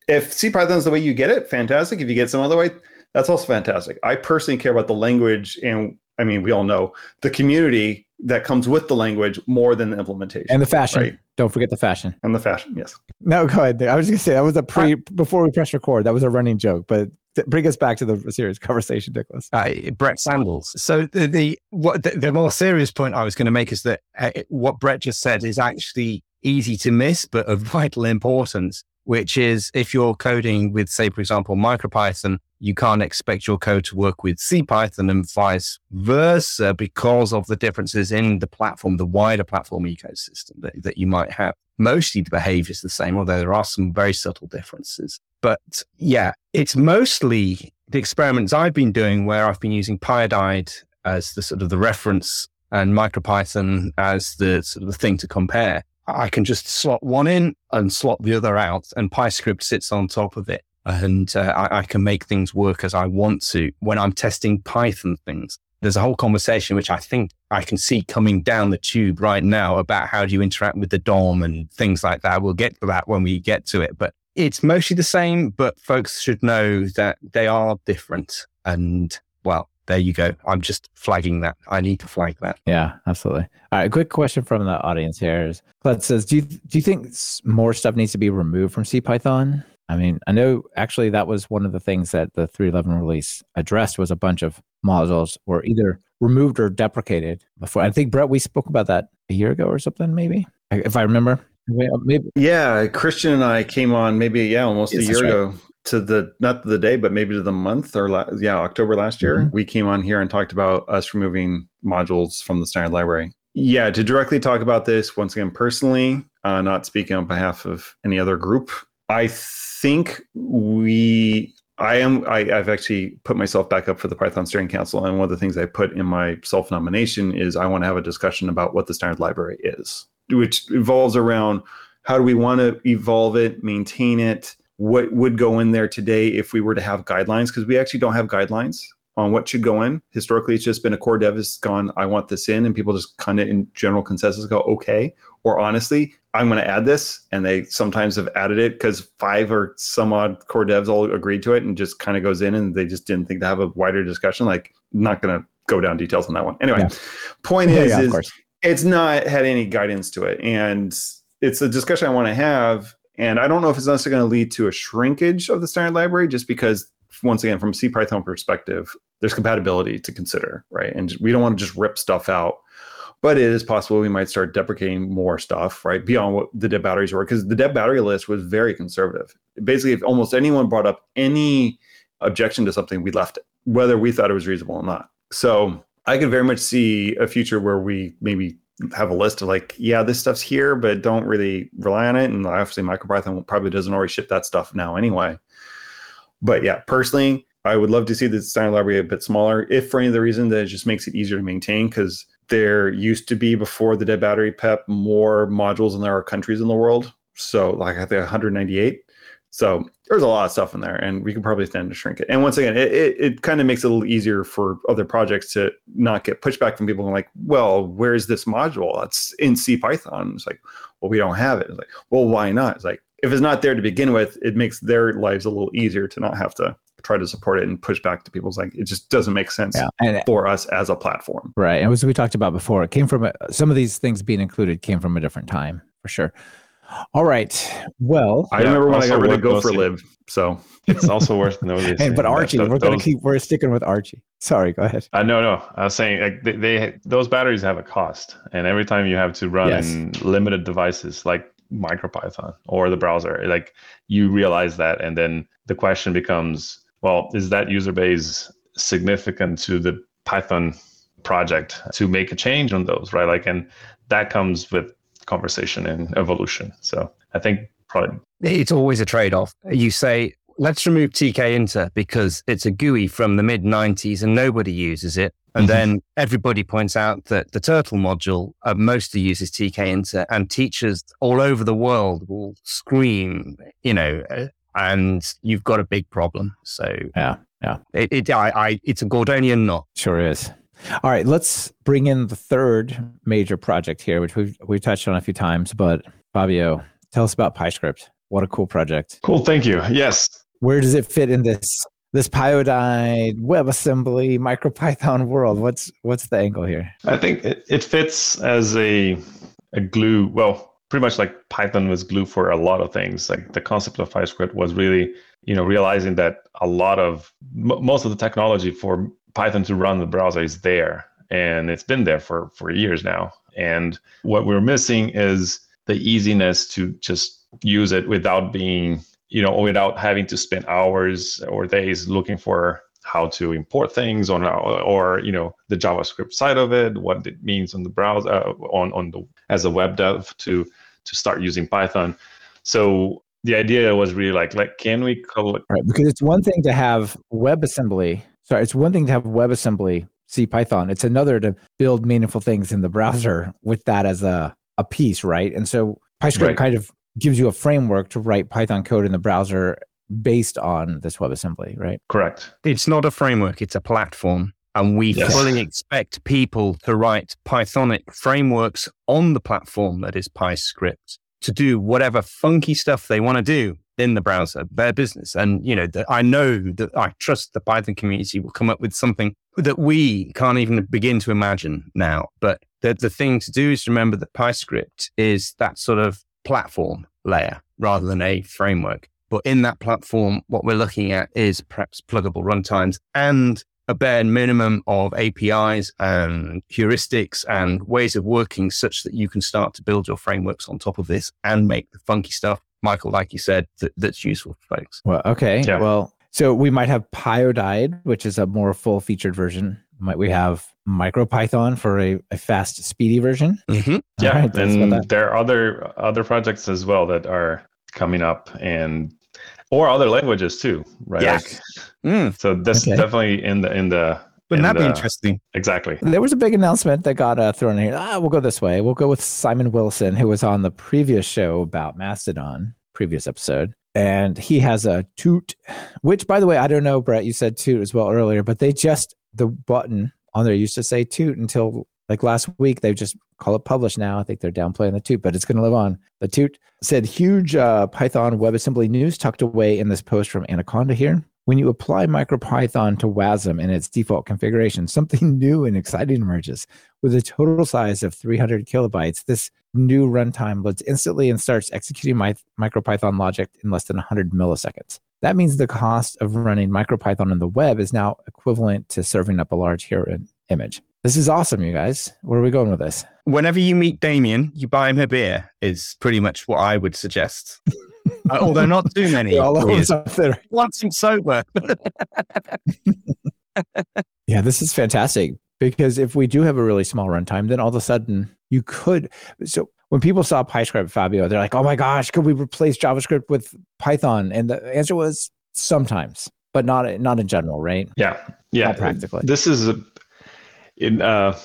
If CPython is the way you get it, fantastic. If you get some other way, that's also fantastic. I personally care about the language, and I mean, we all know the community that comes with the language more than the implementation And the fashion. Right. Don't forget the fashion. and the fashion. Yes. No, go ahead. I was just gonna say that was a pre before we press record. That was a running joke, but th- bring us back to the serious <laughs> conversation, Nicholas. uh, Brett Sandals. So the the, what, the the more serious point I was going to make is that uh, what Brett just said is actually easy to miss, but of <laughs> vital importance. Which is if you're coding with, say, for example, MicroPython, you can't expect your code to work with CPython and vice versa because of the differences in the platform, the wider platform ecosystem that, that you might have. Mostly the behavior is the same, although there are some very subtle differences. But yeah, it's mostly the experiments I've been doing where I've been using Pyodide as the sort of the reference and MicroPython as the sort of the thing to compare. I can just slot one in and slot the other out, and PyScript sits on top of it. And uh, I, I can make things work as I want to when I'm testing Python things. There's a whole conversation which I think I can see coming down the tube right now about how do you interact with the DOM and things like that. We'll get to that when we get to it, but it's mostly the same. But folks should know that they are different. And well, there you go. I'm just flagging that. I need to flag that. Yeah, absolutely. All right, a quick question from the audience here is Cled says, do you do you think more stuff needs to be removed from CPython? I mean, I know actually that was one of the things that the 3.11 release addressed was a bunch of modules were either removed or deprecated before. I think Brett, we spoke about that a year ago or something, maybe if I remember. Maybe Yeah, Christian and I came on maybe yeah almost Yes, a year right. ago to the not the day but maybe to the month or la- yeah October last year Mhm. we came on here and talked about us removing modules from the standard library. Yeah, to directly talk about this once again personally, uh, not speaking on behalf of any other group. I think we I am I, I've actually put myself back up for the Python Steering Council, and one of the things I put in my self nomination is I want to have a discussion about what the standard library is, which evolves around how do we want to evolve it, maintain it, what would go in there today if we were to have guidelines, because we actually don't have guidelines on what should go in. Historically, it's just been a core dev has gone, I want this in, and people just kind of in general consensus go, okay. Or honestly, I'm going to add this, and they sometimes have added it because five or some odd core devs all agreed to it, and just kind of goes in, and they just didn't think to have a wider discussion. Like, not going to go down details on that one. Anyway, Yeah. point yeah, is, yeah, is it's not had any guidance to it and it's a discussion i want to have and i don't know if it's necessarily going to lead to a shrinkage of the standard library just because once again from a cpython perspective there's compatibility to consider right and we don't want to just rip stuff out but it is possible we might start deprecating more stuff, right? Beyond what the dead batteries were, because the dead battery list was very conservative. Basically, if almost anyone brought up any objection to something, we left it, whether we thought it was reasonable or not. So I could very much see a future where we maybe have a list of like, yeah, this stuff's here, but don't really rely on it. And obviously, MicroPython probably doesn't already ship that stuff now anyway. But yeah, personally, I would love to see the standard library a bit smaller, if for any of the reason that it just makes it easier to maintain. Because there used to be before the dead battery PEP more modules than there are countries in the world. So like I think 198. So there's a lot of stuff in there, and we can probably stand to shrink it. And once again, it, it, it kind of makes it a little easier for other projects to not get pushback from people like, well, where's this module? It's in C Python. It's like, well, we don't have it. It's like, well, why not? It's like, if it's not there to begin with, it makes their lives a little easier to not have to try to support it and push back to people's like it just doesn't make sense Yeah, and for us as a platform. right, and as we talked about before, it came from a, some of these things being included came from a different time for sure. All right, well, I Yeah, remember when I got rid of worth Go for noticing- Live. So It's also worth noticing. and <laughs> but Archie, th- we're gonna keep we're sticking with Archie. Sorry, go ahead. Uh, no, no. I was saying like they, they those batteries have a cost, and every time you have to run Yes. limited devices like MicroPython or the browser, like you realize that, and then the question becomes, well, is that user base significant to the Python project to make a change on those, right? Like, and that comes with conversation and evolution. So I think probably It's always a trade off. You say, let's remove Tkinter because it's a GUI from the mid 90s and nobody uses it. And Mhm. then everybody points out that the Turtle module uh, mostly uses Tkinter, and teachers all over the world will scream, you know, uh, and you've got a big problem. So Yeah, yeah. it, it I, I, it's a Gordonian knot. Sure is. All right, let's bring in the third major project here, which we've we've touched on a few times. But Fabio, tell us about PyScript. What a cool project. cool. Thank you. Yes, Where does it fit in this this Pyodide WebAssembly MicroPython world? What's what's the angle here? I think it, it fits as a a glue. Well, pretty much like Python was glue for a lot of things. Like the concept of PyScript was really, you know, realizing that a lot of m- most of the technology for Python to run the browser is there, and it's been there for for years now. And what we're missing is the easiness to just use it without being, you know, without having to spend hours or days looking for how to import things on or you know the javascript side of it what it means on the browser uh, on on the as a web dev to to start using python so the idea was really like like can we collect Right, because it's one thing to have WebAssembly. Sorry, it's one thing to have WebAssembly C Python. It's another to build meaningful things in the browser with that as a a piece, right? And so PyScript Right. kind of gives you a framework to write Python code in the browser based on this WebAssembly, right? correct It's not a framework, it's a platform. And we Yes. fully expect people to write Pythonic frameworks on the platform that is PyScript to do whatever funky stuff they want to do in the browser, their business. And, you know, that I know that I trust the Python community will come up with something that we can't even begin to imagine now. But the, the thing to do is remember that PyScript is that sort of platform layer rather than a framework. But in that platform, what we're looking at is perhaps pluggable runtimes and a bare minimum of APIs and heuristics and ways of working such that you can start to build your frameworks on top of this and make the funky stuff, Michael, like you said, that, that's useful for folks. Well, okay. Yeah. Well, so we might have Pyodide, which is a more full featured version. Might we have MicroPython for a, a fast, speedy version? Mm-hmm. Yeah right, tell us about and there are other other projects as well that are coming up and or other languages too right Yeah. Like, Mm, so that's Okay. definitely in the in the wouldn't in that be the- interesting? exactly There was a big announcement that got uh, thrown in here. Ah, we'll go this way. We'll go with Simon Willison, who was on the previous show about Mastodon, previous episode. And he has a toot, which, by the way, I don't know, Brett, you said toot as well earlier, but they just, the button on there used to say toot until like last week. They just call it publish now. I think they're downplaying the toot, but it's going to live on. The toot said huge uh, Python WebAssembly news tucked away in this post from Anaconda here. When you apply MicroPython to WASM in its default configuration, something <laughs> new and exciting emerges. With a total size of 300 kilobytes, this new runtime loads instantly and starts executing my MicroPython logic in less than 100 milliseconds. That means the cost of running MicroPython on the web is now equivalent to serving up a large hero image. This is awesome, you guys. Where are we going with this? Whenever you meet Damien, you buy him a beer, is pretty much what I would suggest. <laughs> Uh, although not too many. All of beers. us up there. Once him sober. <laughs> Yeah, this is fantastic because if we do have a really small runtime, then all of a sudden you could. So when people saw PyScript Fabio, they're like, "Oh my gosh, could we replace JavaScript with Python?" And the answer was sometimes, but not not in general, right? Yeah, yeah. Not practically. This is a, in uh,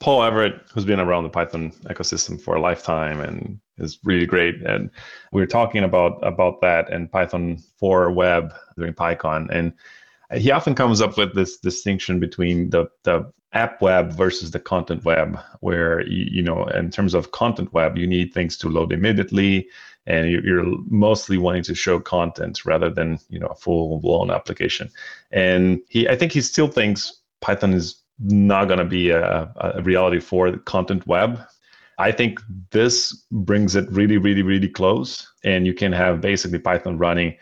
Paul Everett, who's been around the Python ecosystem for a lifetime and is really great. And we were talking about about that and Python for web during PyCon, and he often comes up with this distinction between the the app web versus the content web where you, you know in terms of content web you need things to load immediately and you- you're mostly wanting to show content rather than you know a full blown application and he i think he still thinks python is not going to be a, a reality for the content web i think this brings it really really really close and you can have basically python running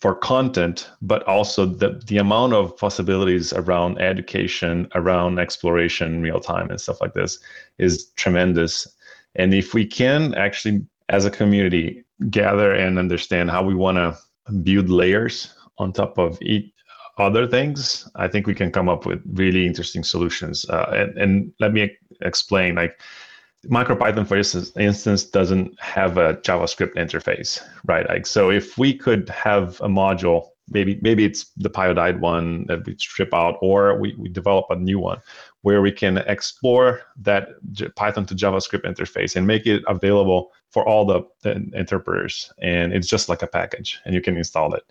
for content, but also the, the amount of possibilities around education, around exploration, real time, and stuff like this is tremendous. And if we can actually, as a community, gather and understand how we want to build layers on top of each other things, I think we can come up with really interesting solutions. Uh, and, and let me explain like MicroPython, for instance, instance, doesn't have a JavaScript interface, right? Like, so if we could have a module, maybe maybe it's the Pyodide one that we strip out, or we, we develop a new one where we can explore that Python to JavaScript interface and make it available for all the, the interpreters. And it's just like a package, and you can install it.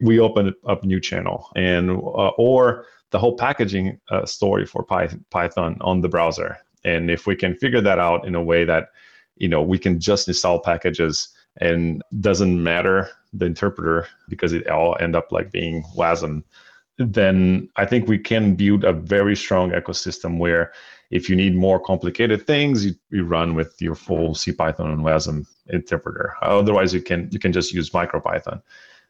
We open up new channel, and uh, or the whole packaging uh, story for Py- Python on the browser and if we can figure that out in a way that you know we can just install packages and doesn't matter the interpreter because it all end up like being wasm then i think we can build a very strong ecosystem where if you need more complicated things you, you run with your full cpython and wasm interpreter. Otherwise you can you can just use micropython.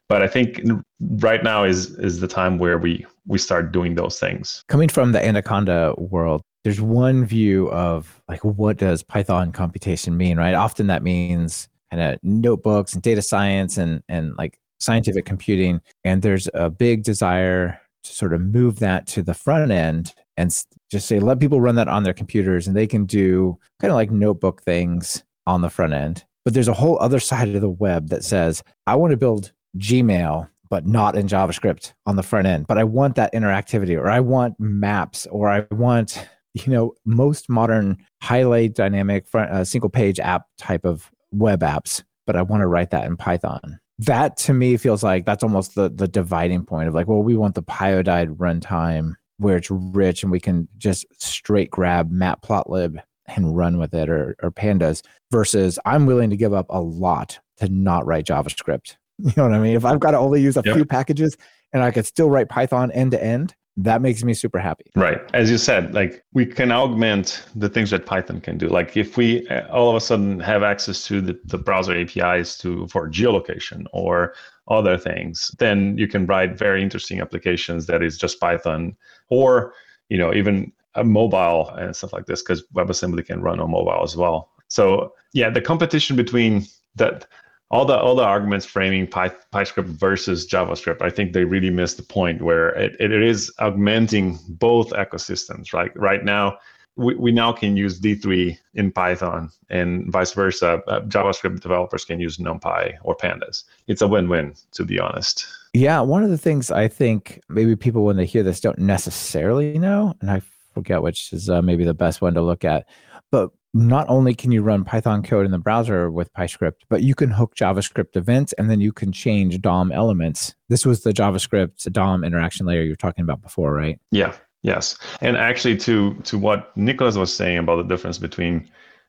But i think right now is is the time where we we start doing those things. Coming from the Anaconda world, there's one view of like what does Python computation mean, right? Often that means kind of notebooks and data science and and like scientific computing. And there's a big desire to sort of move that to the front end and just say let people run that on their computers and they can do kind of like notebook things on the front end. But there's a whole other side of the web that says I want to build Gmail but not in JavaScript on the front end. But I want that interactivity, or I want maps, or I want, you know, most modern highlight dynamic front uh, single page app type of web apps. But I want to write that in Python. That to me feels like that's almost the the dividing point of like, well, we want the Pyodide runtime where it's rich and we can just straight grab matplotlib and run with it or, or pandas versus I'm willing to give up a lot to not write JavaScript. <laughs> You know what I mean? If I've got to only use a Yep. few packages and I could still write Python end to end, that makes me super happy. Right. As you said, like we can augment the things that Python can do. Like if we uh, all of a sudden have access to the, the browser APIs to for geolocation or other things, then you can write very interesting applications that is just Python or, you know, even a mobile and stuff like this because WebAssembly can run on mobile as well. So yeah, the competition between that all the all the arguments framing Py, PyScript versus JavaScript, I think they really miss the point where it, it is augmenting both ecosystems. Right, right now, we, we now can use D3 in Python, and vice versa. Uh, JavaScript developers can use NumPy or Pandas. It's a win-win, to be honest. Yeah, one of the things I think maybe people when they hear this don't necessarily know, and I forget which is uh, maybe the best one to look at, but not only can you run Python code in the browser with PyScript, but you can hook JavaScript events and then you can change DOM elements. This was the JavaScript DOM interaction layer you were talking about before, right? Yeah. Yes. And actually, to to what Nicholas was saying about the difference between,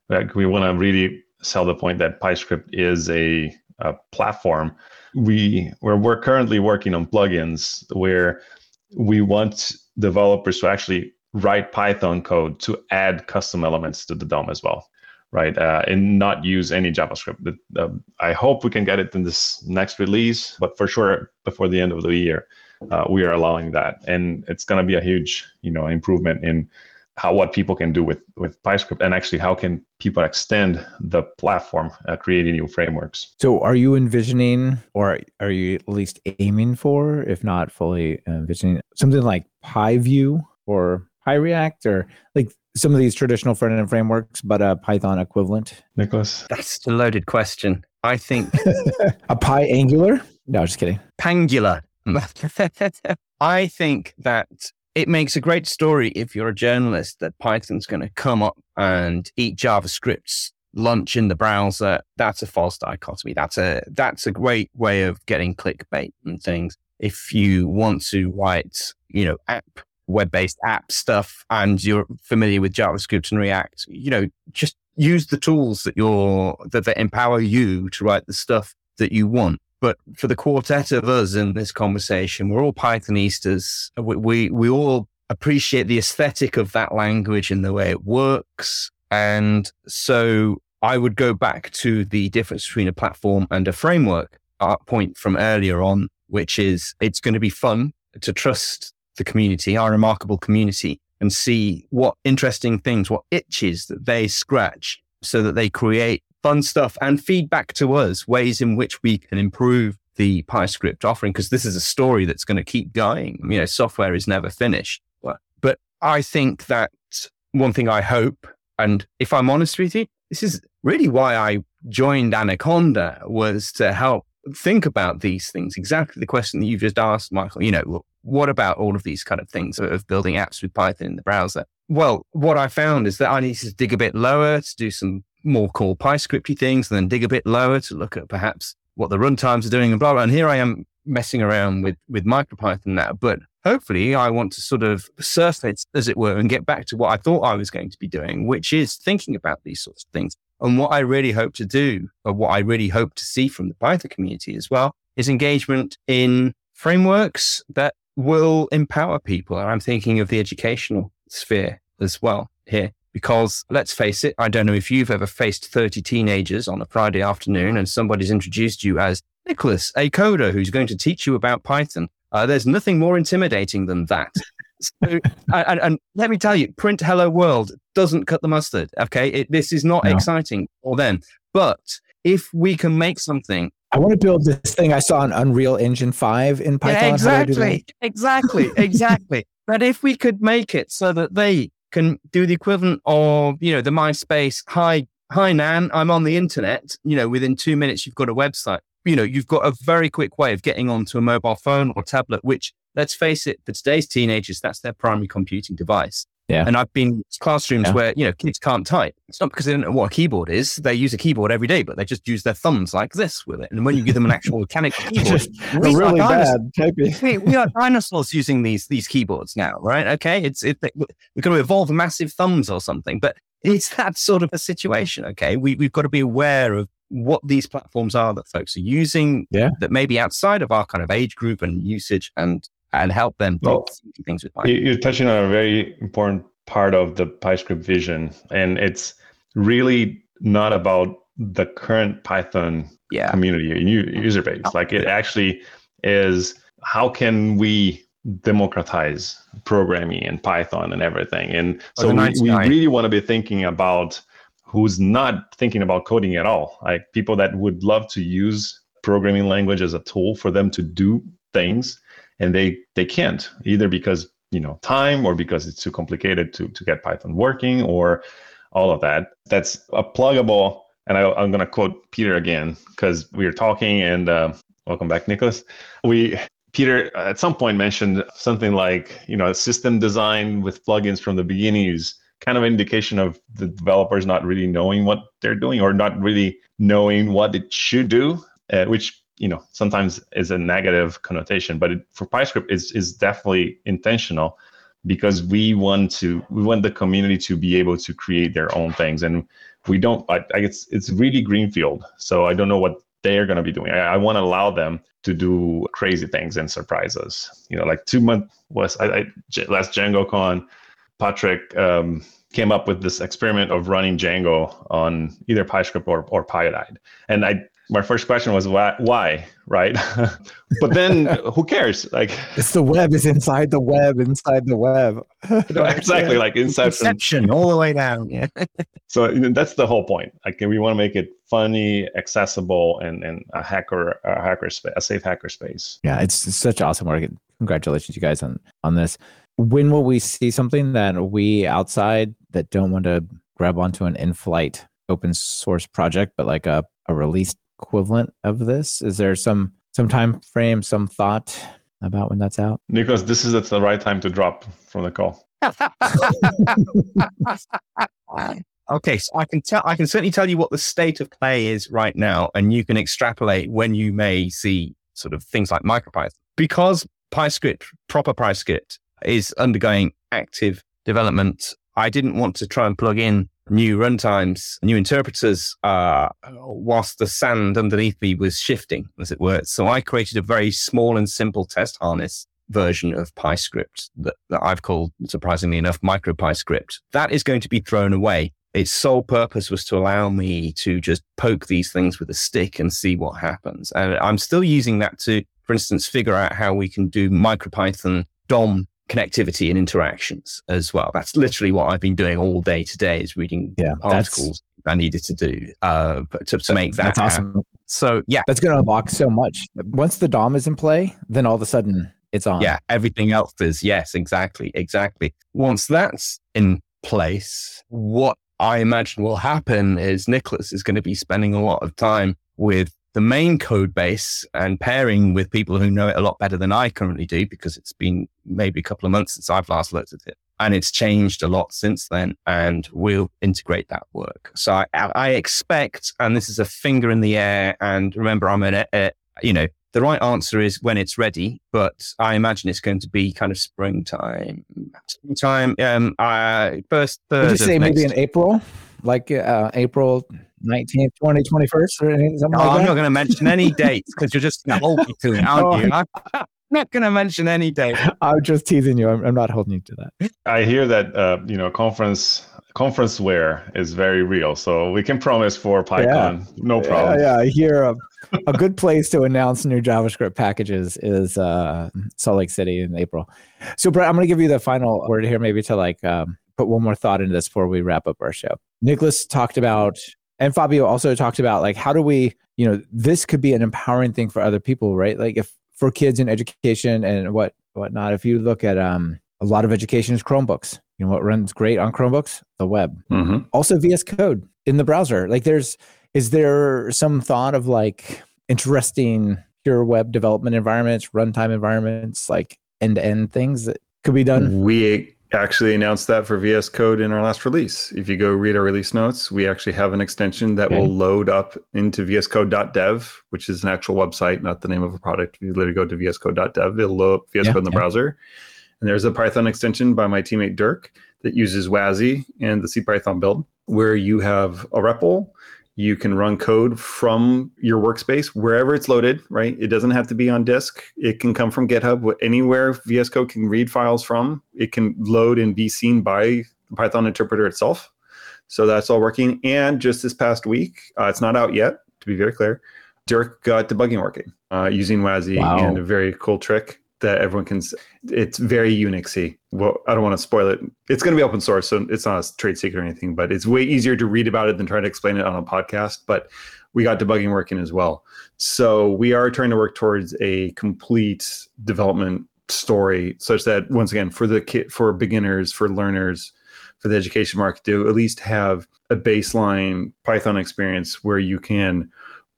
like, we want to really sell the point that PyScript is a, a platform. We we're, we're currently working on plugins where we want developers to actually write Python code to add custom elements to the DOM as well, right? Uh, and not use any JavaScript. The- I hope we can get it in this next release, but for sure before the end of the year, uh, we are allowing that, and it's going to be a huge, you know, improvement in how what people can do with with PyScript and actually how can people extend the platform, uh, creating new frameworks. So, are you envisioning, or are you at least aiming for, if not fully envisioning, something like PyView or PyReact, or like some of these traditional front end frameworks, but a Python equivalent? Nicholas, That's a loaded question. I think <laughs> a Py Angular? No, just kidding. Pangular. <laughs> I think that it makes a great story if you're a journalist that Python's going to come up and eat JavaScript's lunch in the browser. That's a false dichotomy. That's a that's a great way of getting clickbait and things. If you want to write, you know, app web-based app stuff and you're familiar with JavaScript and React, you know, just use the tools that you're that, that empower you to write the stuff that you want. But for the quartet of us in this conversation, we're all Pythonistas. We, we, we all appreciate the aesthetic of that language and the way it works. And so I would go back to the difference between a platform and a framework our point from earlier on, which is it's going to be fun to trust the community, our remarkable community, and see what interesting things, what itches that they scratch so that they create fun stuff and feedback to us ways in which we can improve the PyScript offering because this is a story that's going to keep going. You know, software is never finished. But, but I think that one thing I hope, and if I'm honest with you, this is really why I joined Anaconda was to help think about these things. Exactly the question that you've just asked, Michael. You know, what about all of these kind of things of building apps with Python in the browser? Well, what I found is that I need to dig a bit lower to do some more core PyScripty things, and then dig a bit lower to look at perhaps what the runtimes are doing and blah blah. And here I am messing around with with MicroPython now, but hopefully I want to sort of surface, as it were, and get back to what I thought I was going to be doing, which is thinking about these sorts of things. And what I really hope to do, or what I really hope to see from the Python community as well, is engagement in frameworks that will empower people. And I'm thinking of the educational sphere as well here. Because let's face it, I don't know if you've ever faced 30 teenagers on a Friday afternoon and somebody's introduced you as Nicholas, a coder who's going to teach you about Python. Uh, there's nothing more intimidating than that. So, and, and, let me tell you, print hello world doesn't cut the mustard. Okay. It, this is not no. exciting for them. But if we can make something I want to build this thing I saw in Unreal Engine 5 in Python. Yeah, exactly. Exactly. <laughs> Exactly. but if we could make it so that they can do the equivalent of, you know, the MySpace, hi, hi, Nan, I'm on the internet. You know, within two minutes, you've got a website. You know, you've got a very quick way of getting onto a mobile phone or tablet, which, let's face it, for today's teenagers, that's their primary computing device. Yeah. And I've been classrooms yeah. where, you know, kids can't type. It's not because they don't know what a keyboard is. They use a keyboard every day, but they just use their thumbs like this with it. And when you give them an actual mechanical <laughs> keyboard, we really bad typing. <laughs> we, we are dinosaurs using these these keyboards now, right? Okay. It's it, we're going to evolve massive thumbs or something, but it's that sort of a situation. Okay. We, we've got to be aware of what these platforms are that folks are using yeah. that may be outside of our kind of age group and usage and and help them do well, things with Python. You're touching on a very important part of the PyScript vision, and it's really not about the current Python yeah. community user base. Oh, like it yeah. actually is how can we democratize programming and Python and everything. And oh, so we, we really want to be thinking about who's not thinking about coding at all. Like people that would love to use programming language as a tool for them to do things and they they can't either because you know time or because it's too complicated to to get python working or all of that. That's a pluggable and I, am going to quote peter again because we were talking and uh, welcome back nicholas. We peter at some point mentioned something like you know system design with plugins from the beginning is kind of an indication of the developers not really knowing what they're doing or not really knowing what it should do uh, which you know sometimes is a negative connotation but it, for PyScript is is definitely intentional because we want to we want the community to be able to create their own things. And we don't I, I it's it's really greenfield. So I don't know what they're going to be doing. I, I want to allow them to do crazy things and surprise us you know like two months was I, I last DjangoCon Patrick um, came up with this experiment of running Django on either PyScript or, or Pyodide. And I my first question was why, why right? <laughs> but then who cares? Like it's the web is inside the web inside the web. <laughs> exactly, like Inception, Inception all the way down. Yeah. <laughs> so you know, that's the whole point. Like we want to make it funny, accessible, and and a hacker a hacker space, a safe hacker space. Yeah, it's, it's such awesome work. Congratulations, you guys, on on this. When will we see something that we outside that don't want to grab onto an in-flight open source project, but like a, a released equivalent of this? Is there some some time frame, some thought about when that's out? Nicholas, this is the right time to drop from the call. <laughs> okay, so I can tell I can certainly tell you what the state of play is right now, and you can extrapolate when you may see sort of things like MicroPython. Because PyScript, proper PyScript, is undergoing active development. I didn't want to try and plug in new runtimes, new interpreters, uh, whilst the sand underneath me was shifting, as it were. So I created a very small and simple test harness version of PyScript that, that I've called, surprisingly enough, MicroPyScript. That is going to be thrown away. Its sole purpose was to allow me to just poke these things with a stick and see what happens. And I'm still using that to, for instance, figure out how we can do MicroPython DOM connectivity and interactions as well. That's literally what I've been doing all day today is reading yeah, articles I needed to do uh, to, to make that that's happen. awesome. So yeah, That's going to unlock so much. Once the DOM is in play, then all of a sudden it's on. yeah, everything else is yes, exactly, exactly. Once that's in place, what I imagine will happen is Nicholas is going to be spending a lot of time with the main code base and pairing with people who know it a lot better than I currently do because it's been maybe a couple of months since I've last looked at it. And it's changed a lot since then, and we'll integrate that work. So I, I expect, and this is a finger in the air, and remember, I'm an, uh, you know, the right answer is when it's ready, but I imagine it's going to be kind of springtime. Springtime, um, uh, first third. Would you say maybe in April, like uh, April 19th, 20, 21st or anything, something Oh, like I'm that? not going to mention any dates because you're just going to me to it, aren't you? I'm not going to mention any date. I'm just teasing you. I'm, I'm not holding you to that. I hear that uh, you know conference conference ware is very real, so we can promise for PyCon, no problem. Yeah, yeah. I hear a, a good place to announce new JavaScript packages is uh, Salt Lake City in April. So, Brett, I'm going to give you the final word here, maybe to like um, put one more thought into this before we wrap up our show. Nicholas talked about, and Fabio also talked about, like, how do we, you know, this could be an empowering thing for other people, right? Like, if for kids in education and what whatnot, if you look at um, a lot of education is Chromebooks. You know what runs great on Chromebooks? The web hmm also VS Code in the browser. Like, there's is there some thought of like interesting pure web development environments, runtime environments, like end to end things that could be done? We actually announced that for VS Code in our last release. If you go read our release notes, we actually have an extension that Okay. will load up into vscode.dev, which is an actual website, not the name of a product. If you literally go to vscode.dev, it'll load up VS Yeah, Code in the yeah. browser. And there's a Python extension by my teammate Dirk that uses WASI and the CPython build, where you have a REPL. You can run code from your workspace wherever it's loaded, right? It doesn't have to be on disk. It can come from GitHub. Anywhere VS Code can read files from, it can load and be seen by the Python interpreter itself. So that's all working. And just this past week, uh, it's not out yet, to be very clear. Dirk got debugging working uh, using WASI Wow. and a very cool trick that everyone can. It's very Unixy. Well, I don't want to spoil it. It's going to be open source, so it's not a trade secret or anything. But it's way easier to read about it than trying to explain it on a podcast. But we got debugging working as well. So we are trying to work towards a complete development story, such that once again, for the kid, for beginners, for learners, for the education market, to at least have a baseline Python experience where you can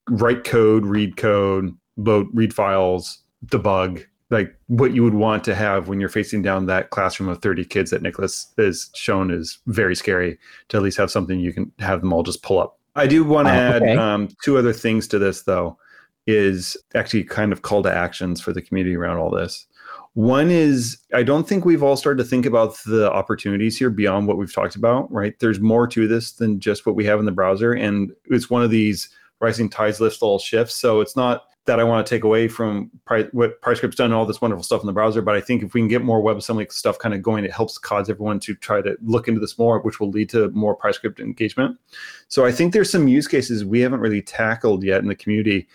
write code, read code, load, read files, debug, like what you would want to have when you're facing down that classroom of 30 kids that Nicholas has shown is very scary to at least have something you can have them all just pull up. I do want to Oh, add okay. um, two other things to this, though, is actually kind of call to actions for the community around all this. One is I don't think we've all started to think about the opportunities here beyond what we've talked about, right? There's more to this than just what we have in the browser. And it's one of these rising tides lift all shifts. So it's not that I want to take away from what PyScript's done, all this wonderful stuff in the browser. But I think if we can get more WebAssembly stuff kind of going, it helps cause everyone to try to look into this more, which will lead to more PyScript engagement. So I think there's some use cases we haven't really tackled yet in the community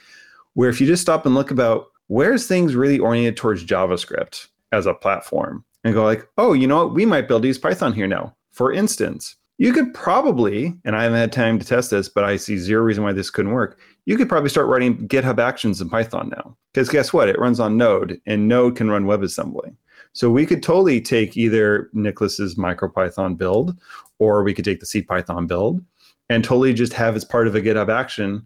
where if you just stop and look about where's things really oriented towards JavaScript as a platform and go like, oh, you know what, we might build use Python here now. For instance, you could probably, and I haven't had time to test this, but I see zero reason why this couldn't work. You could probably start writing GitHub Actions in Python now. Because guess what? It runs on Node, and Node can run WebAssembly. So we could totally take either Nicholas's MicroPython build, or we could take the CPython build, and totally just have as part of a GitHub action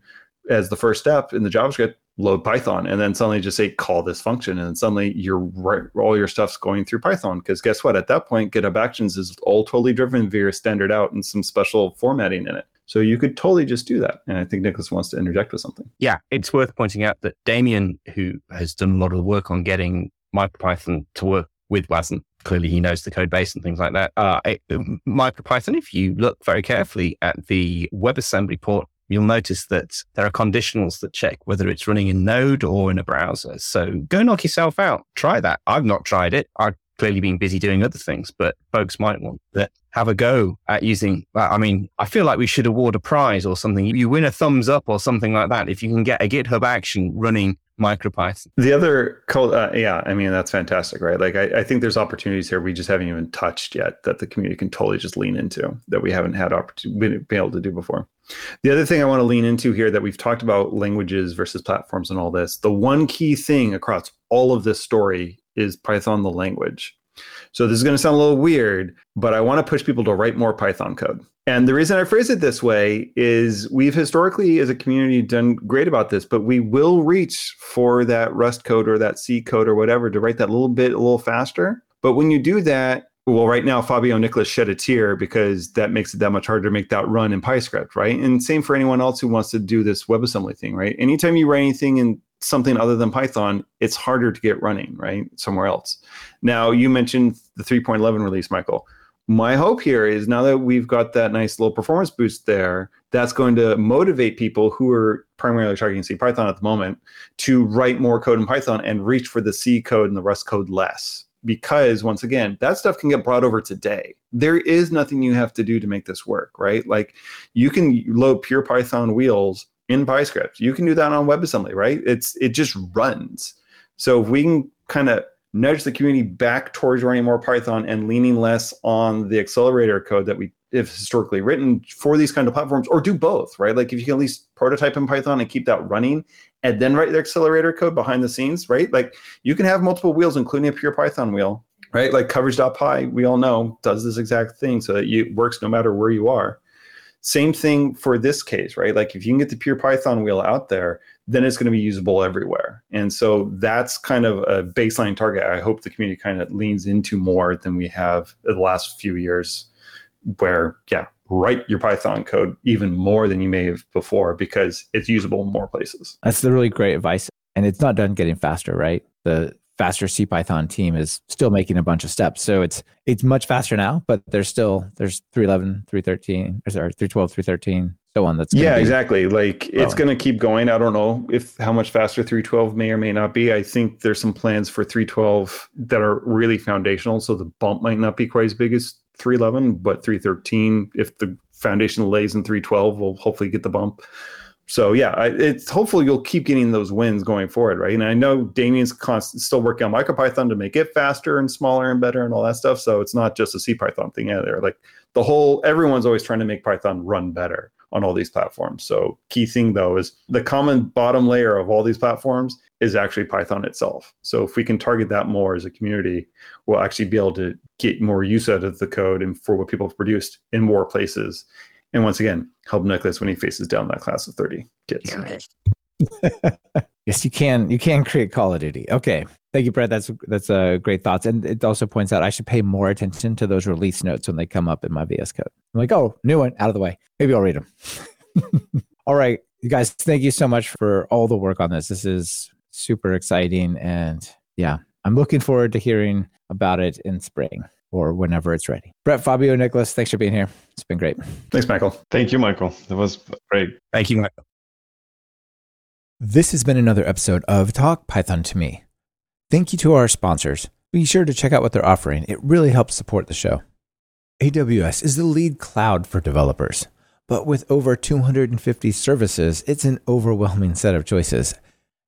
as the first step in the JavaScript load Python and then suddenly just say call this function and suddenly your right, all your stuff's going through Python because guess what at that point GitHub Actions is all totally driven via standard out and some special formatting in it. So you could totally just do that. And I think Nicholas wants to interject with something. Yeah, it's worth pointing out that Damien, who has done a lot of the work on getting MicroPython to work with WASM, clearly he knows the code base and things like that. Uh, it, MicroPython, if you look very carefully at the WebAssembly port you'll notice that there are conditionals that check whether it's running in Node or in a browser. So go knock yourself out. Try that. I've not tried it. I've clearly been busy doing other things, but folks might want to have a go at using. I mean, I feel like we should award a prize or something. You win a thumbs up or something like that if you can get a GitHub action running MicroPython. The other, uh, yeah, I mean, that's fantastic, right? Like, I, I, think there's opportunities here we just haven't even touched yet that the community can totally just lean into that we haven't had opportunity been able to do before. The other thing I want to lean into here that we've talked about languages versus platforms and all this. The one key thing across all of this story is Python, the language. So this is going to sound a little weird, but I want to push people to write more Python code. And the reason I phrase it this way is we've historically, as a community, done great about this, but we will reach for that Rust code or that C code or whatever to write that little bit a little faster. But when you do that, well, right now, Fabio Nicholas shed a tear because that makes it that much harder to make that run in PyScript, right? And same for anyone else who wants to do this WebAssembly thing, right? Anytime you write anything in something other than Python, it's harder to get running, right? Somewhere else. Now, you mentioned the 3.11 release, Michael. My hope here is now that we've got that nice little performance boost there, that's going to motivate people who are primarily targeting C Python at the moment to write more code in Python and reach for the C code and the Rust code less because once again that stuff can get brought over today there is nothing you have to do to make this work right like you can load pure python wheels in PyScript. You can do that on WebAssembly, right? It's it just runs. So if we can kind of nudge the community back towards running more Python and leaning less on the accelerator code that we have historically written for these kind of platforms, or do both, right? Like if you can at least prototype in Python and keep that running, and then write the accelerator code behind the scenes, right? Like you can have multiple wheels, including a pure Python wheel, right? Like coverage.py, we all know does this exact thing so that it works no matter where you are. Same thing for this case, right? Like if you can get the pure Python wheel out there, then it's going to be usable everywhere. And so that's kind of a baseline target. I hope the community kind of leans into more than we have the last few years, where, yeah, write your Python code even more than you may have before because it's usable in more places. That's the really great advice. And it's not done getting faster, right? The faster CPython team is still making a bunch of steps. So it's it's much faster now, but there's still there's 311, 313, or sorry, 312, 313, so on. That's yeah, exactly. Like it's going to keep going. I don't know if how much faster 312 may or may not be. I think there's some plans for 312 that are really foundational, so the bump might not be quite as big as 311, but 313, if the foundation lays in 312, will hopefully get the bump so yeah, I, it's hopefully you'll keep getting those wins going forward, right? And I know Damien's constant, still working on MicroPython to make it faster and smaller and better and all that stuff. So it's not just a C Python thing either. Like the whole, everyone's always trying to make Python run better on all these platforms. So key thing though is the common bottom layer of all these platforms is actually Python itself. So if we can target that more as a community, we'll actually be able to get more use out of the code and for what people have produced in more places and once again, help Nicholas when he faces down that class of 30 kids. <laughs> yes, you can. You can create Call of Duty. Okay. Thank you, Brett. That's that's a uh, great thoughts. And it also points out I should pay more attention to those release notes when they come up in my VS Code. I'm like, oh, new one out of the way. Maybe I'll read them. <laughs> all right. You guys, thank you so much for all the work on this. This is super exciting. And yeah, I'm looking forward to hearing about it in spring or whenever it's ready. Brett, Fabio, Nicholas, thanks for being here. It's been great. Thanks, Michael. Thank you, Michael. That was great. Thank you, Michael. This has been another episode of Talk Python to Me. Thank you to our sponsors. Be sure to check out what they're offering, it really helps support the show. AWS is the lead cloud for developers, but with over 250 services, it's an overwhelming set of choices.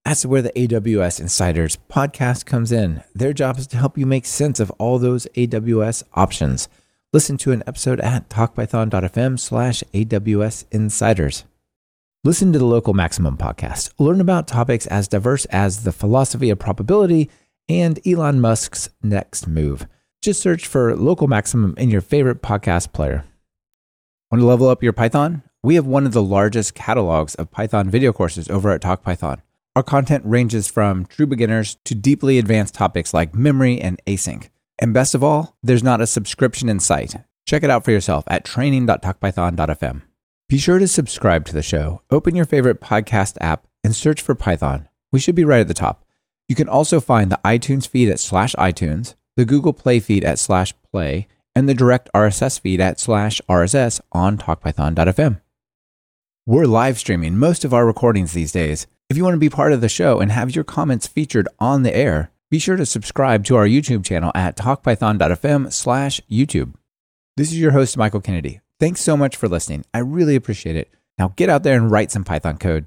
That's where the AWS Insiders podcast comes in. Their job is to help you make sense of all those AWS options. Listen to an episode at talkpython.fm slash AWS Insiders. Listen to the Local Maximum podcast. Learn about topics as diverse as the philosophy of probability and Elon Musk's next move. Just search for Local Maximum in your favorite podcast player. Want to level up your Python? We have one of the largest catalogs of Python video courses over at TalkPython. Our content ranges from true beginners to deeply advanced topics like memory and async. And best of all, there's not a subscription in sight. Check it out for yourself at training.talkpython.fm. Be sure to subscribe to the show. Open your favorite podcast app and search for Python. We should be right at the top. You can also find the iTunes feed at slash iTunes, the Google Play feed at slash play, and the direct RSS feed at slash RSS on talkpython.fm. We're live streaming most of our recordings these days. If you want to be part of the show and have your comments featured on the air, be sure to subscribe to our YouTube channel at talkpython.fm slash YouTube. This is your host, Michael Kennedy. Thanks so much for listening. I really appreciate it. Now get out there and write some Python code.